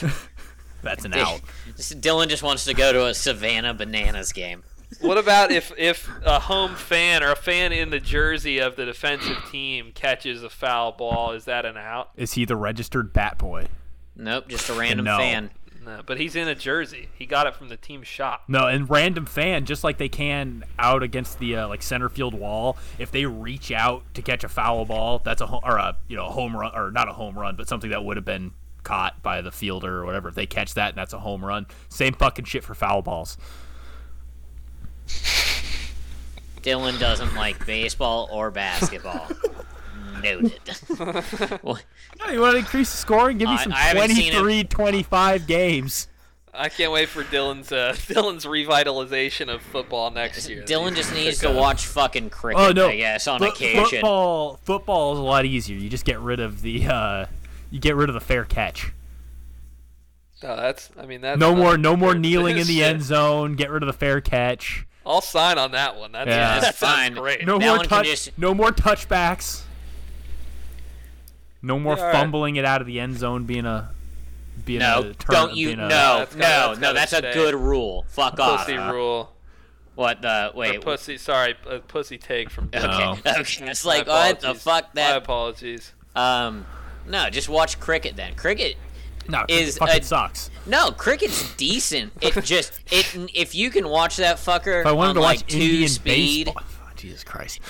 that's an out. Dylan just wants to go to a Savannah Bananas game. What about if if a home fan or a fan in the jersey of the defensive team catches a foul ball? Is that an out? Is he the registered bat boy? Nope, just a random No. fan. No, but he's in a jersey. He got it from the team shop. No, and random fan, just like they can out against the uh, like center field wall, if they reach out to catch a foul ball, that's a or a you know a home run or not a home run, but something that would have been caught by the fielder or whatever. If they catch that, and that's a home run. Same fucking shit for foul balls. Dylan doesn't like baseball or basketball. Noted. Well, No, you want to increase the scoring? Give me some I haven't seen it. 23, 25 games. I can't wait for Dylan's uh, Dylan's revitalization of football next year. Dylan just needs to watch fucking cricket, Oh no! I guess, on Fo- occasion. Football, football is a lot easier. You just get rid of the, uh, you get rid of the fair catch. Oh, that's. I mean, that's No more, no more kneeling in the Shit. end zone. Get rid of the fair catch. I'll sign on that one. That's, Yeah. that That's sounds fine. great. No That more one can touch. just- No more touchbacks. No more Yeah, all right. fumbling it out of the end zone. Being a, being no, a turn, don't you? being a- no, That's no, gotta- that's no. gotta That's a good rule. Fuck off. Pussy rule. What the? Or Wait. pussy. Sorry, a pussy take from Okay. Dylan. No. Okay. It's My like what the apologies. fuck My apologies. Um, no, just watch cricket then. Cricket. No, is it fucking a- sucks. No, cricket's decent. It just it if you can watch that fucker If I wanted on to like watch two Indian speed. baseball, oh, Jesus Christ.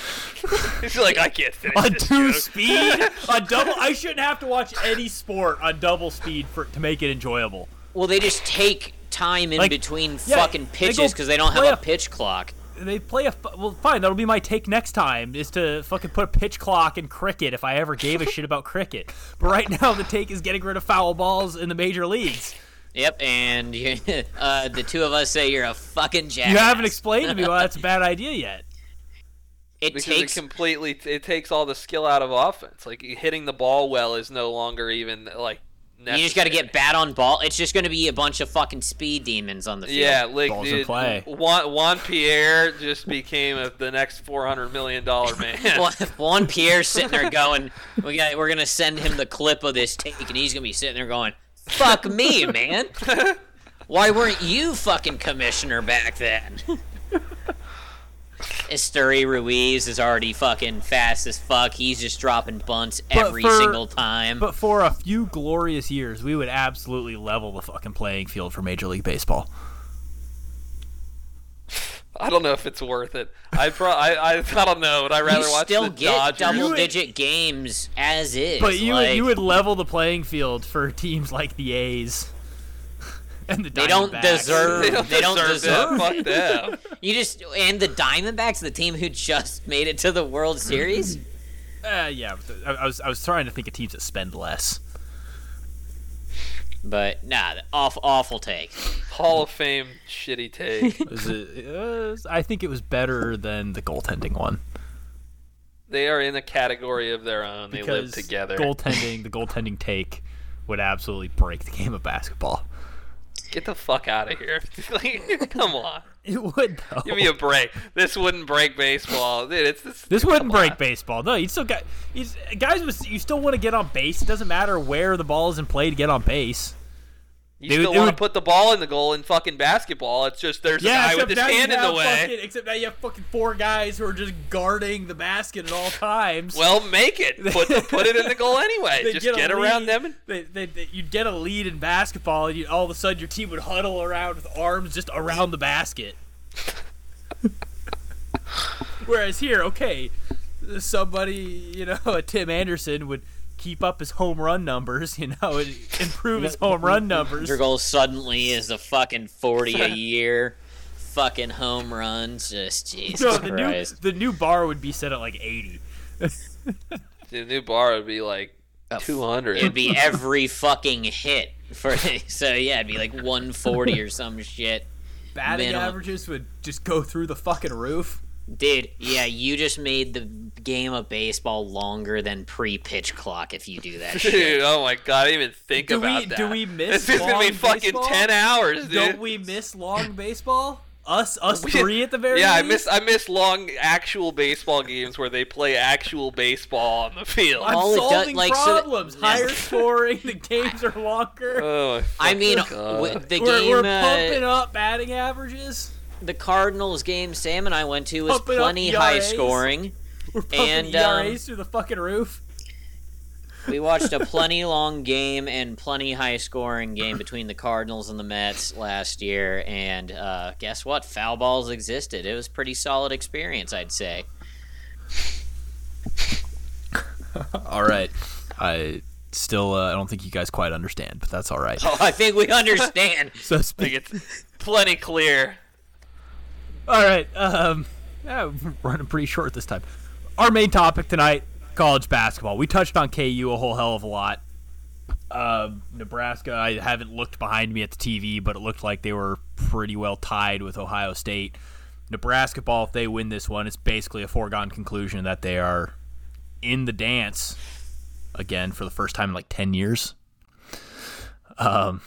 He's like, I can't finish on this two joke. speed, on double. I shouldn't have to watch any sport on double speed for to make it enjoyable. Well, they just take time in Like, between yeah, fucking they go pitches because they don't have play a a- pitch clock. They play a well, fine. That'll be my take next time. Is to fucking put a pitch clock in cricket if I ever gave a shit about cricket. But right now, the take is getting rid of foul balls in the major leagues. Yep, and you, uh, the two of us say you're a fucking jackass. You haven't explained to me why that's a bad idea yet. It because takes it completely it takes all the skill out of offense. Like hitting the ball well is no longer even like. you just got to get bat on ball. It's just going to be a bunch of fucking speed demons on the field. Yeah, like Balls in dude, play. Juan, Juan Pierre just became a, the next four hundred million dollar man. Juan, Juan Pierre's sitting there going, "We got, we're gonna send him the clip of this take, and he's gonna be sitting there going, "Fuck me, man. Why weren't you fucking commissioner back then?" Esteury Ruiz is already fucking fast as fuck. He's just dropping bunts But every for- single time. But for a few glorious years, we would absolutely level the fucking playing field for Major League Baseball. I don't know if it's worth it. I pro I, I I don't know. Would I rather you watch still the get Dodgers? double-digit games as is. But you like, you would level the playing field for teams like the A's and the They don't deserve- They don't They don't deserve, deserve that. Fuck them. You just and the Diamondbacks, the team who just made it to the World Series. Uh, yeah, I, I was I was trying to think of teams that spend less. But nah, awful, awful take. Hall of Fame shitty take. Was it, uh, I think it was better than the goaltending one They are in a category of their own. They live together. goaltending, the goaltending take, would absolutely break the game of basketball. Get the fuck out of here! like, come on. It would though. Give me a break. This wouldn't break baseball. Dude, it's this. This wouldn't break on. baseball. No, you still got. guys, you still want to get on base. It doesn't matter where the ball is in play to get on base. You they, still want to put the ball in the goal in fucking basketball. It's just there's yeah, a guy with his hand in the way. Fucking, except now you have fucking four guys who are just guarding the basket at all times. well, make it. Put the, put it in the goal anyway. just get, get around them. And... They, they, they, you'd get a lead in basketball, and you, all of a sudden your team would huddle around with arms just around the basket. Whereas here, okay, somebody, you know, a Tim Anderson would keep up his home run numbers, you know, improve his home run numbers. Your goal suddenly is a fucking 40 a year. fucking home runs. Just Jesus no, the Christ. New, the new bar would be set at like 80. the new bar would be like 200. It'd be every fucking hit. for So yeah, it'd be like 140 or some shit. Batting minimum. averages would just go through the fucking roof. Dude, yeah, you just made the game of baseball longer than pre-pitch clock if you do that. Dude, shit. oh my god, I didn't even think do about we, that. Do we miss? This is gonna be fucking baseball? ten hours, dude. Don't we miss long baseball? Us, us three at the very. Yeah, least? I miss I miss long actual baseball games where they play actual baseball on the field. I'm All solving does, like, problems. So that, Higher scoring, the games are longer. Oh, I mean, the game. We're, we're uh, pumping up batting averages the Cardinals game Sam and I went to was Pumping plenty high scoring. We're pumping and, ERAs um, through the fucking roof. We watched a plenty long game and plenty high scoring game between the Cardinals and the Mets last year, and uh, guess what? Foul balls existed. It was pretty solid experience, I'd say. all right, I still uh, I don't think you guys quite understand, but that's all right. Oh, I think we understand. so speak- it's plenty clear all right. Um, yeah, we're running pretty short this time. Our main topic tonight: college basketball. We touched on KU a whole hell of a lot. Uh, Nebraska. I haven't looked behind me at the TV, but it looked like they were pretty well tied with Ohio State. Nebraska ball, if they win this one, it's basically a foregone conclusion that they are in the dance again for the first time in like 10 years. Um,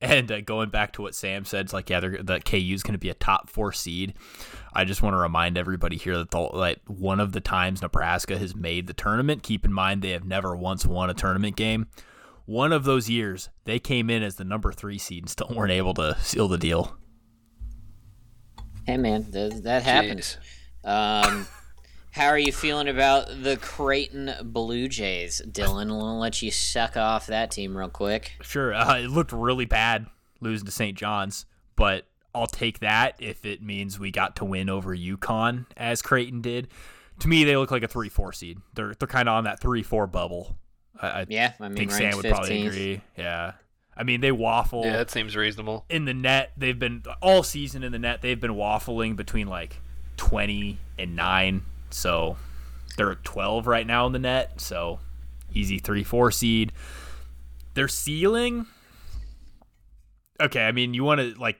and uh, going back to what Sam said, it's like, yeah, that KU is going to be a top four seed. I just want to remind everybody here that, the, like one of the times Nebraska has made the tournament, keep in mind they have never once won a tournament game. One of those years, they came in as the number three seed and still weren't able to seal the deal. Hey man, th- that happens. Um, how are you feeling about the Creighton Blue Jays, Dylan? I'll let you suck off that team real quick. Sure. Uh, it looked really bad losing to St. John's, but I'll take that if it means we got to win over UConn as Creighton did. To me, they look like a three-four seed. They're they're kind of on that three-four bubble. I, yeah, I mean, think Sam would 15th. probably agree. Yeah. I mean, they waffle. Yeah, that seems reasonable. In the net, they've been all season in the net. They've been waffling between like twenty and nine so they're at 12 right now in the net. So easy 3 4 seed. Their ceiling. Okay, I mean, you want to, like,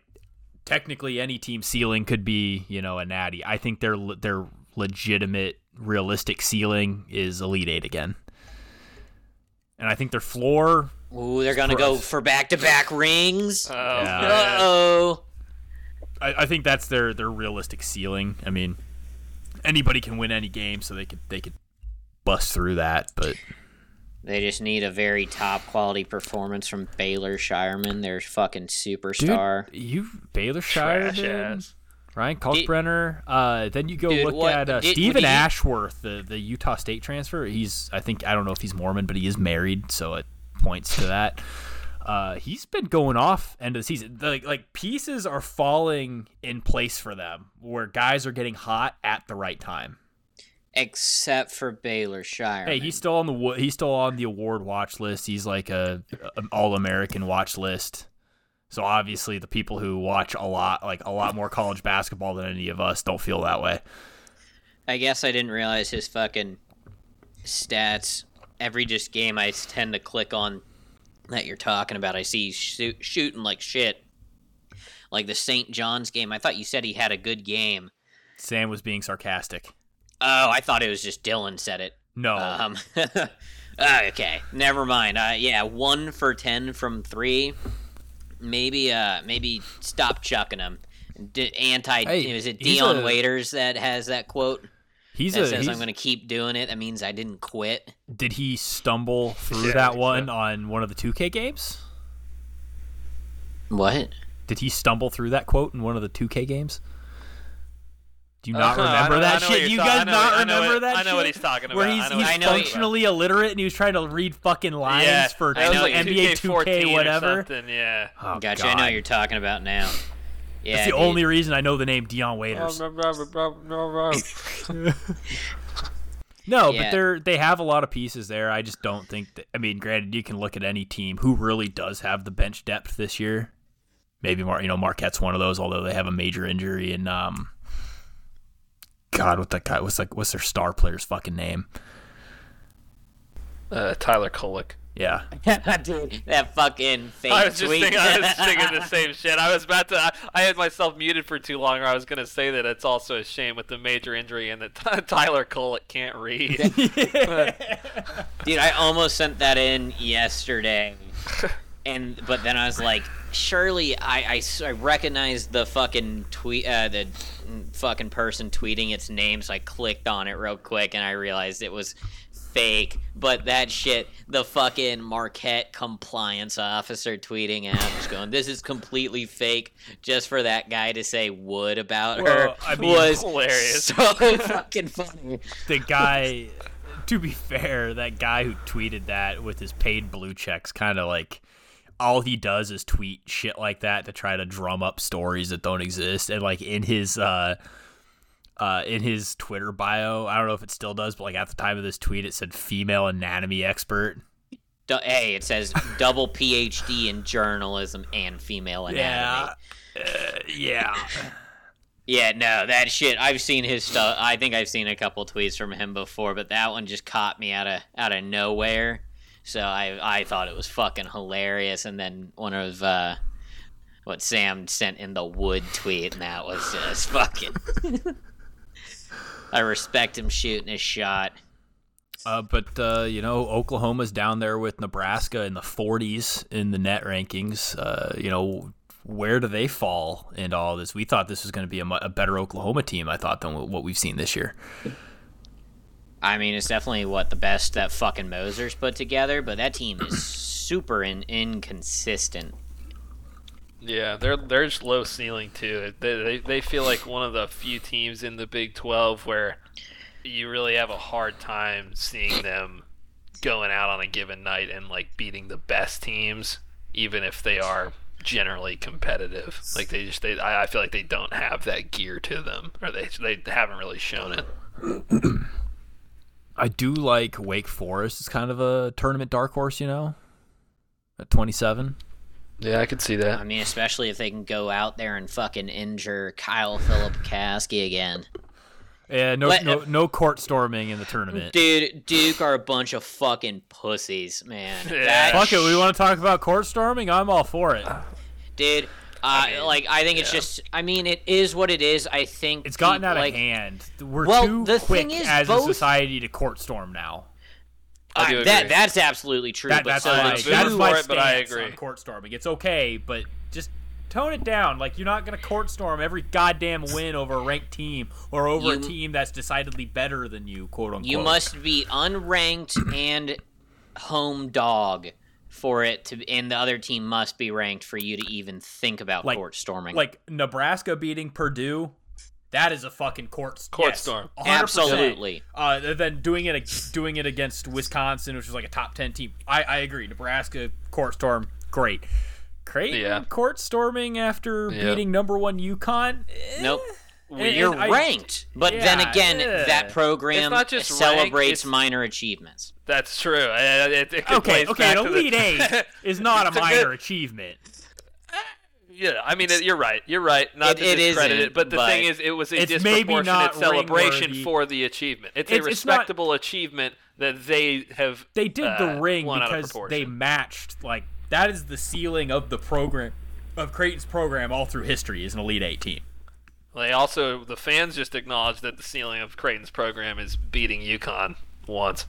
technically any team ceiling could be, you know, a natty. I think their, their legitimate, realistic ceiling is Elite Eight again. And I think their floor. Ooh, they're going to go for back to back rings. Oh, yeah. Uh oh. I, I think that's their, their realistic ceiling. I mean, anybody can win any game, so they could they could bust through that. But they just need a very top quality performance from Baylor Scheierman, their fucking superstar. Dude, you Baylor Scheierman, Ryan Kalkbrenner. Uh, then you go dude, look what, at uh, did, Stephen Ashworth, the the Utah State transfer. He's I think I don't know if he's Mormon, but he is married, so it points to that. Uh, he's been going off end of the season. The, like pieces are falling in place for them, where guys are getting hot at the right time. Except for Baylor Shire. Hey, he's still on the he's still on the award watch list. He's like a, a all American watch list. So obviously, the people who watch a lot, like a lot more college basketball than any of us, don't feel that way. I guess I didn't realize his fucking stats. Every just game I tend to click on that you're talking about. I see shoot, shooting like shit. Like the St. John's game. I thought you said he had a good game. Sam was being sarcastic. Oh, I thought it was just Dylan said it. No. Um, okay, never mind. Uh, yeah, one for ten from three. maybe uh maybe stop chucking him. D- anti hey, is it Dion a, Waiters that has that quote? He's that a, says he's, I'm going to keep doing it. That means I didn't quit. Did he stumble through yeah, that one so. on one of the 2K games? What? Did he stumble through that quote in one of the 2K games? Do you not uh, remember that shit? You guys not remember what, that? I know what he's talking about. Where he's, he's functionally illiterate and he was trying to read fucking lines yeah, for like NBA 2K, whatever. Yeah. Oh, gotcha. God. I know what you're talking about now. Yeah, That's the dude. only reason I know the name Dion Waiters. no, yeah. but they're they have a lot of pieces there. I just don't think that. I mean, granted, you can look at any team who really does have the bench depth this year. Maybe more, you know, Marquette's one of those, although they have a major injury and um, God, what that guy? What's like? What's their star player's fucking name? Uh, Tyler Kolek. Yeah. Dude, that fucking fake I was just tweet. thinking, I was thinking the same shit. I was about to. I, I, had myself muted for too long, or I was going to say that it's also a shame with the major injury and that Tyler Kolek can't read. Dude, I almost sent that in yesterday, and but then I was like, surely I I, I recognized the fucking tweet, uh, the fucking person tweeting its name, so I clicked on it real quick, and I realized it was fake, but that shit, the fucking Marquette compliance officer tweeting out, just going, "This is completely fake," just for that guy to say "would" about well, her I mean, was hilarious. So fucking funny. The guy, to be fair, that guy who tweeted that with his paid blue checks, kind of like all he does is tweet shit like that to try to drum up stories that don't exist, and like in his. uh uh, in his Twitter bio. I don't know if it still does, but like at the time of this tweet, it said female anatomy expert. Hey, it says double PhD in journalism and female anatomy. Yeah. Uh, yeah. Yeah, no, that shit. I've seen his stuff. I think I've seen a couple tweets from him before, but that one just caught me out of out of nowhere. So I I thought it was fucking hilarious. And then one of uh, what Sam sent in the wood tweet, and that was just fucking. I respect him shooting his shot. Uh, but uh, you know, Oklahoma's down there with Nebraska in the 40s in the net rankings. Uh, you know, where do they fall in all this? We thought this was going to be a, a, better Oklahoma team. I thought than what we've seen this year. I mean, it's definitely what the best that fucking Moser's put together, but that team is super in, inconsistent. Yeah, they're they're just low ceiling too. They, they they feel like one of the few teams in the Big Twelve where you really have a hard time seeing them going out on a given night and like beating the best teams, even if they are generally competitive. Like they just they I, I feel like they don't have that gear to them, or they they haven't really shown it. I do like Wake Forest. It's kind of a tournament dark horse, you know, at twenty seven. Yeah, I could see that. I mean, especially if they can go out there and fucking injure Kyle Filipowski again. Yeah, no, Let, no, no court storming in the tournament. Dude, Duke are a bunch of fucking pussies, man. Yeah. Fuck it, we want to talk about court storming? I'm all for it. Dude, uh, I mean, like I think yeah. it's just. I mean, it is what it is. I think it's gotten out like, of hand. We're well, too the quick thing is, as both, a society to court storm now. I do that that's absolutely true. That, but that's so my, that's my it, but I agree. on court storming. It's okay, but just tone it down. Like you're not gonna court storm every goddamn win over a ranked team or over You- a team that's decidedly better than you, quote unquote. You must be unranked and home dog for it to, and the other team must be ranked for you to even think about Like- court storming. like Nebraska beating Purdue. That is a fucking court Court yes, storm. 100%. Absolutely. Uh, then doing it doing it against Wisconsin, which was like a top ten team. I, I agree. Nebraska court storm, great. Creighton Yeah. court storming after Yeah. beating number one UConn. Eh. Nope. And- You're and I- ranked, but then again, yeah. that program It's not just ranked, celebrates it's- minor achievements. That's true. Uh, It, it Okay, okay, back an to the- elite eight is not a It's a minor good- achievement. Yeah, I mean, it, you're right. You're right. Not It- to it discredit isn't, it, but the but thing is, it was a disproportionate celebration for the achievement. It's, It's- a it's not- respectable achievement that they have. They did uh, the ring blown out of because they matched like that is the ceiling of the program of Creighton's program all through history is an elite eight team. They also the fans just acknowledged that the ceiling of Creighton's program is beating UConn once.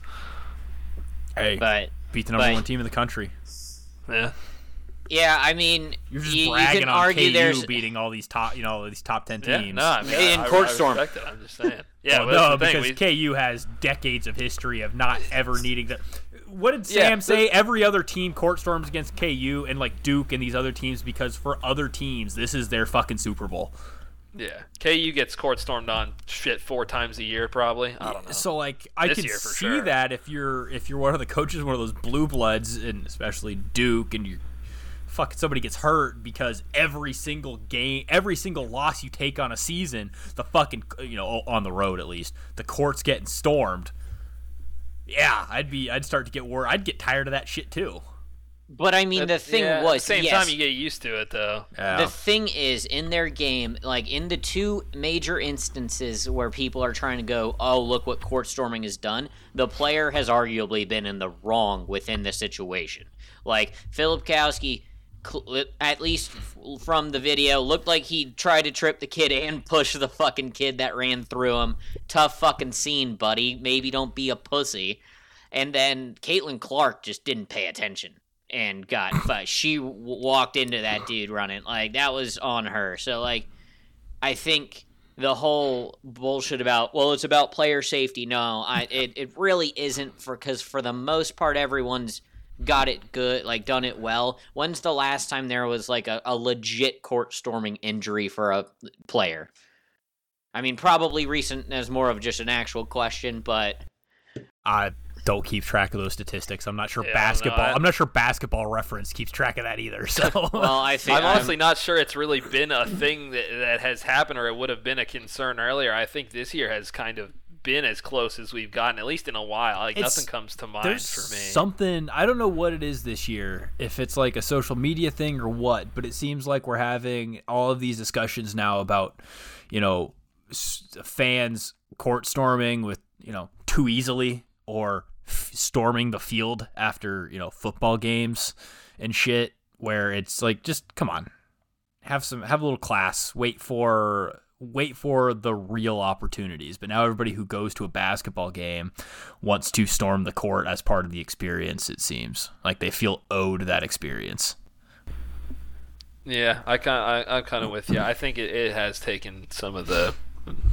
Hey, But beat the number but- one team in the country. Yeah. Yeah, I mean, you're just you, bragging you can on argue KU there's beating all these top, you know, all these top ten teams. Yeah, teams. no, I mean, In I, Court I Storm. respect it. I'm just saying. Yeah, Well, well, no, because thing. We, KU has decades of history of not ever needing to. What did Sam the- say? Every other team court storms against KU and like Duke and these other teams because for other teams this is their fucking Super Bowl. yeah, KU gets court stormed on shit four times a year, probably. I don't know. So like I This could see sure. that if you're if you're one of the coaches, one of those blue bloods, and especially Duke, and you fucking somebody gets hurt because every single game, every single loss you take on a season, the fucking you know on the road at least, the court's getting stormed. Yeah, I'd be I'd start to get worried. I'd get tired of that shit too. But I mean, the thing yeah, was, at the same yes, time you get used to it though. the thing is in their game, like in the two major instances where people are trying to go, oh look what court storming has done, the player has arguably been in the wrong within the situation. Like Filipowski, cl- at least f- from the video, looked like he tried to trip the kid and push the fucking kid that ran through him. Tough fucking scene, buddy. Maybe don't be a pussy. And then Caitlin Clark just didn't pay attention and got but she w- walked into that dude running like that was on her. So like, I think the whole bullshit about well it's about player safety. No, I it, it really isn't for because for the most part everyone's got it good like done it well. When's the last time there was like a, a legit court storming injury for a player? I mean, probably recent as more of just an actual question, but I don't keep track of those statistics. I'm not sure Yeah, no, basketball. I- I'm not sure basketball reference keeps track of that either. So well, I think I'm honestly not sure it's really been a thing that, that has happened or it would have been a concern earlier. I think this year has kind of been as close as we've gotten, at least in a while. Like It's- nothing comes to mind for me. something I don't know what it is this year. If it's like a social media thing or what, but it seems like we're having all of these discussions now about, you know, fans court storming with you know too easily or f- storming the field after you know football games and shit. Where it's like, just come on, have some have a little class. Wait for wait for the real opportunities. But now everybody who goes to a basketball game wants to storm the court as part of the experience. It seems like they feel owed that experience. Yeah, I kind I, I'm kind of with you. I think it, it has taken some of the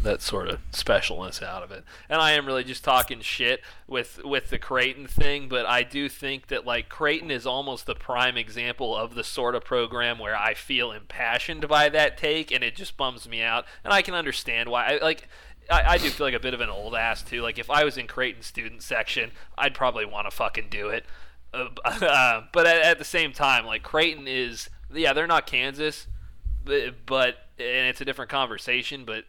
that sort of specialness out of it. And I am really just talking shit with with the Creighton thing, but I do think that like Creighton is almost the prime example of the sort of program where I feel impassioned by that take and it just bums me out. And I can understand why I like I, I do feel like a bit of an old ass too. Like if I was in Creighton student section, I'd probably want to fucking do it. Uh, uh, but at, at the same time, like Creighton is, yeah, they're not Kansas, but, but and it's a different conversation. But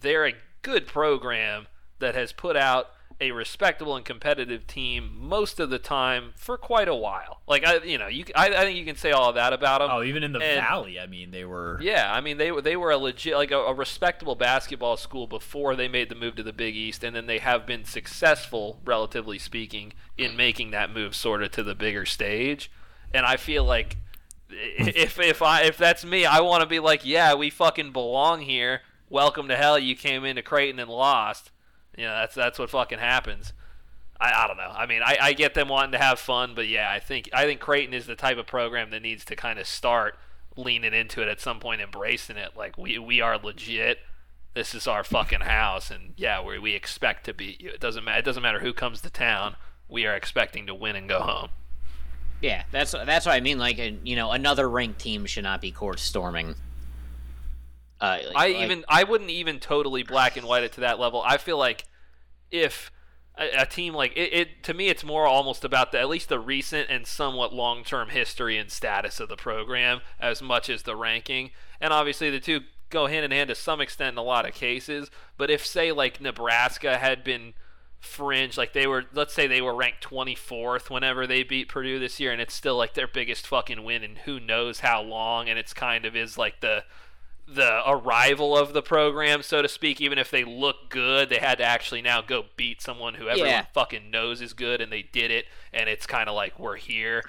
they're a good program that has put out a respectable and competitive team most of the time for quite a while. Like I, you know, you I, I think you can say all of that about them. Oh, even in the And- valley, I mean, they were. Yeah, I mean they were they were a legit like a, a respectable basketball school before they made the move to the Big East, and then they have been successful, relatively speaking, in making that move sort of to the bigger stage. And I feel like if if I if that's me, I want to be like, yeah, we fucking belong here. Welcome to hell. You came into Creighton and lost. You know that's that's what fucking happens. I, I don't know. I mean, I, I get them wanting to have fun, but yeah, I think I think Creighton is the type of program that needs to kind of start leaning into it at some point, embracing it. Like we we are legit. This is our fucking house, and yeah, we we expect to beat you. It doesn't matter. It doesn't matter who comes to town. We are expecting to win and go home. Yeah, that's that's what I mean. Like, you know, another ranked team should not be court storming. Uh, like- I like- even I wouldn't even totally black and white it to that level. I feel like if a, a team like it, it to me it's more almost about the at least the recent and somewhat long term history and status of the program as much as the ranking. And obviously the two go hand in hand to some extent in a lot of cases. But if say like Nebraska had been fringe like they were let's say they were ranked 24th whenever they beat Purdue this year and it's still like their biggest fucking win and who knows how long and it's kind of is like the the arrival of the program, so to speak. Even if they look good, they had to actually now go beat someone who everyone Yeah. fucking knows is good, and they did it. And it's kind of like we're here.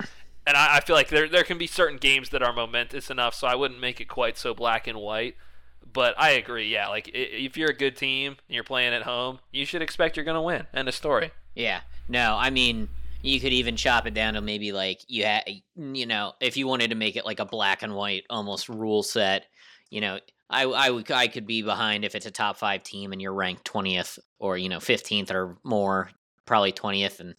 And I, I feel like there there can be certain games that are momentous enough, so I wouldn't make it quite so black and white. But I agree, yeah. Like if you're a good team and you're playing at home, you should expect you're gonna win. End of story. Yeah. No, I mean, You could even chop it down to maybe like you had, you know, if you wanted to make it like a black and white almost rule set, you know, I I I could be behind if it's a top five team and you're ranked twentieth or you know fifteenth or more, probably twentieth, and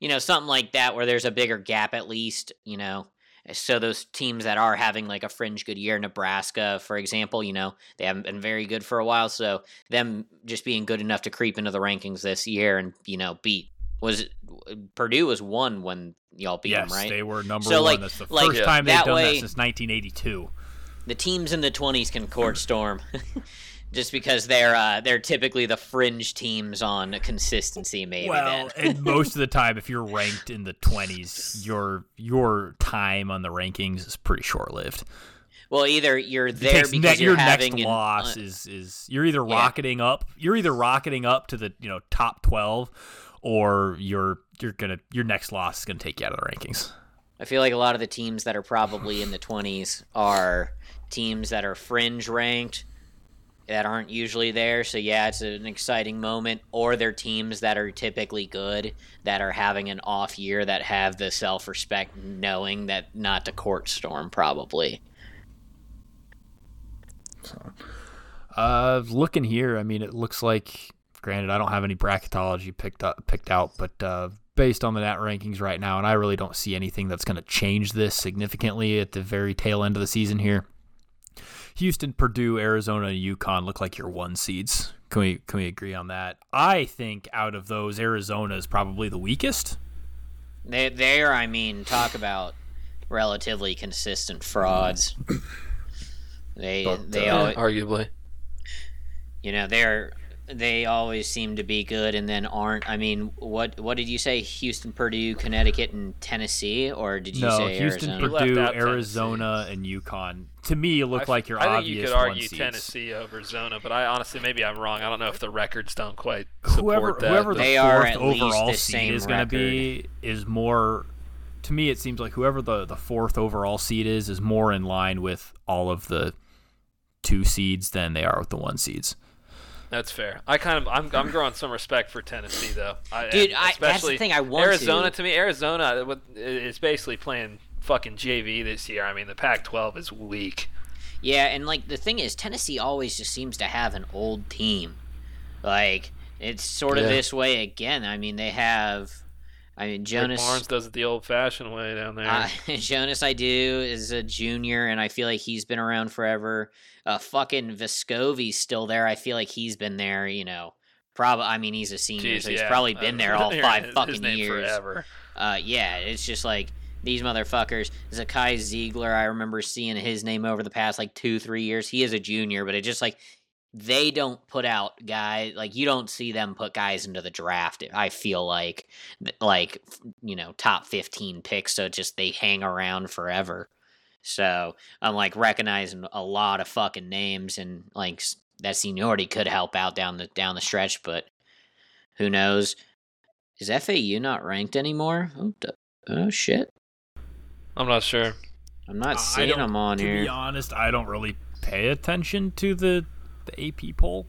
you know something like that where there's a bigger gap at least, you know. So those teams that are having like a fringe good year, Nebraska, for example, you know they haven't been very good for a while, so them just being good enough to creep into the rankings this year and you know beat was Purdue was one when y'all beat yes, them, right? they were number so, one. Like, That's the like, first time they've done way, that since 1982. The teams in the 20s can court storm. just because they're uh, they're typically the fringe teams on consistency. Maybe well, and most of the time, if you're ranked in the twenties, your your time on the rankings is pretty short lived. Well, either you're there because ne- your next an, loss uh, is is you're either rocketing yeah. up, you're either rocketing up to the you know top twelve, or you're you're gonna your next loss is gonna take you out of the rankings. I feel like a lot of the teams that are probably in the twenties are teams that are fringe ranked that aren't usually there. So yeah, it's an exciting moment. Or they're teams that are typically good that are having an off year that have the self respect knowing that not to court storm probably. So, uh, looking here, I mean, it looks like. Granted, I don't have any bracketology picked up picked out, but uh, based on the NET rankings right now, and I really don't see anything that's going to change this significantly at the very tail end of the season here. Houston, Purdue, Arizona, and UConn look like your one seeds. Can we can we agree on that? I think out of those, Arizona is probably the weakest. They there, I mean, talk about relatively consistent frauds. they but, they uh, arguably, you know, they're they always seem to be good and then aren't. I mean, what what did you say? Houston, Purdue, Connecticut, and Tennessee, or did you no, say Houston, Arizona? Purdue, Arizona, and UConn? To me, it looked like your obvious. I think you could argue Tennessee over Zona, but I honestly maybe I'm wrong. I don't know if the records don't quite support whoever, that. Whoever the they fourth overall seed is going to be is more. To me, it seems like whoever the the fourth overall seed is is more in line with all of the two seeds than they are with the one seeds. That's fair. I kind of I'm I'm growing some respect for Tennessee though. I, Dude, I, that's the thing I want to Arizona to. to me. Arizona uh, is basically playing fucking JV this year. I mean, the Pac-12 is weak. Yeah, and like the thing is, Tennessee always just seems to have an old team. Like it's sort of yeah. this way again. I mean, they have. I mean, Jonas Rick Barnes does it the old-fashioned way down there. Uh, Jonas Aidoo, is a junior, and I feel like he's been around forever. Uh, fucking Vescovi's still there. I feel like he's been there. You know, probably. I mean, he's a senior, Jeez, so he's yeah. probably been there all five fucking years. Forever. Uh, yeah, it's just like these motherfuckers. Zakai Zeigler, I remember seeing his name over the past like two, three years. He is a junior, but it just like they don't put out guys like you don't see them put guys into the draft. I feel like like you know top fifteen picks, so just they hang around forever. So I'm like recognizing a lot of fucking names and like that seniority could help out down the down the stretch, but who knows? Is FAU not ranked anymore? Oh, oh shit. I'm not sure. I'm not seeing them on to here. To be honest, I don't really pay attention to the the AP poll.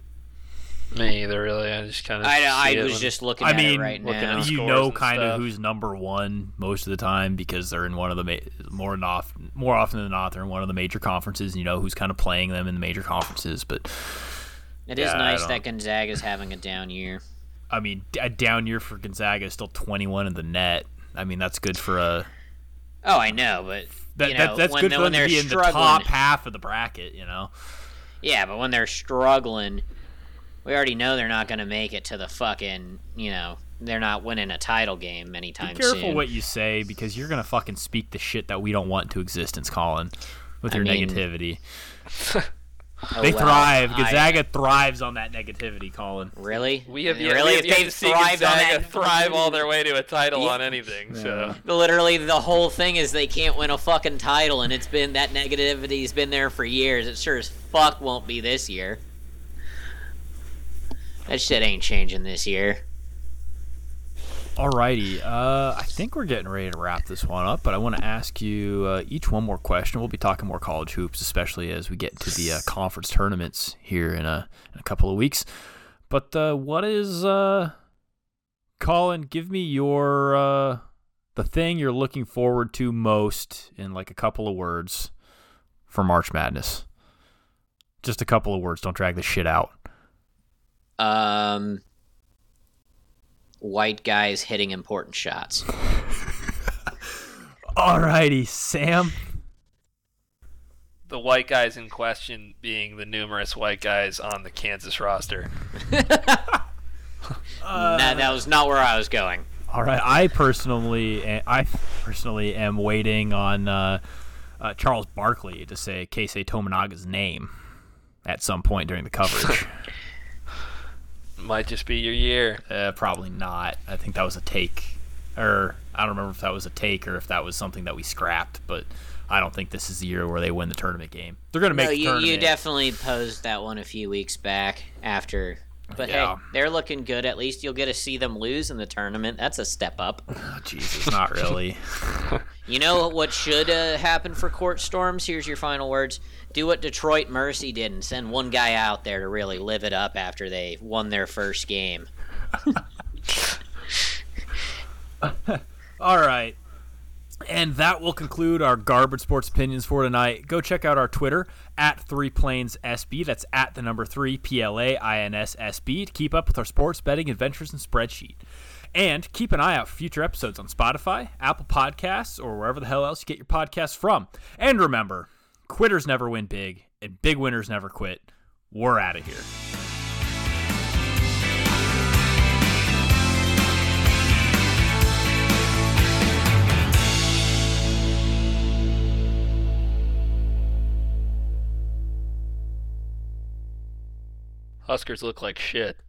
Me either, really. I just kind of. I, I was just looking. I mean, right now. you know, kind of who's number one most of the time because they're in one of the ma- more off, more often than not they're in one of the major conferences. And you know who's kind of playing them in the major conferences, but it is yeah, nice that Gonzaga is having a down year. I mean, a down year for Gonzaga is still 21 in the net. I mean, that's good for a. Oh, I know, but that, you know, that, that's when, good for them to be in the top half of the bracket. You know. Yeah, but when they're struggling, we already know they're not going to make it to the fucking, you know, they're not winning a title game anytime Be careful soon. what you say because you're going to fucking speak the shit that we don't want to existence, Colin, with your mean, negativity. Oh, they well, thrive. Gonzaga I, thrives on that negativity, Colin. Really? We have yet, really? We have to see Gonzaga thrive all their way to a title yeah. on anything. So literally, the whole thing is they can't win a fucking title, and it's been that negativity's been there for years. It sure as fuck won't be this year. That shit ain't changing this year. Alrighty, uh, I think we're getting ready to wrap this one up, but I want to ask you uh, each one more question. We'll be talking more college hoops, especially as we get to the uh, conference tournaments here in a, in a couple of weeks. But uh, what is uh, Colin, give me your uh, the thing you're looking forward to most in like a couple of words for March Madness. Just a couple of words. Don't drag the shit out. Um, white guys hitting important shots. Alrighty, Sam. The white guys in question being the numerous white guys on the Kansas roster. uh, that, that was not where I was going. All right, I personally, I personally am waiting on uh, uh, Charles Barkley to say Keisei Tominaga's name at some point during the coverage. Might just be your year. Uh, probably not. I think that was a take, or I don't remember if that was a take or if that was something that we scrapped. But I don't think this is the year where they win the tournament game. They're going to make no, the you, tournament. You definitely posed that one a few weeks back after. But yeah. hey, they're looking good. At least you'll get to see them lose in the tournament. That's a step up. Oh, Jesus, not really. you know what should uh, happen for court storms? Here's your final words do what Detroit Mercy did and send one guy out there to really live it up after they won their first game. All right. And that will conclude our garbage sports opinions for tonight. Go check out our Twitter at Three Plains SB. That's at the number three P L A I N S S B to keep up with our sports betting adventures and spreadsheet. And keep an eye out for future episodes on Spotify, Apple Podcasts, or wherever the hell else you get your podcasts from. And remember, quitters never win big, and big winners never quit. We're out of here. Huskers look like shit.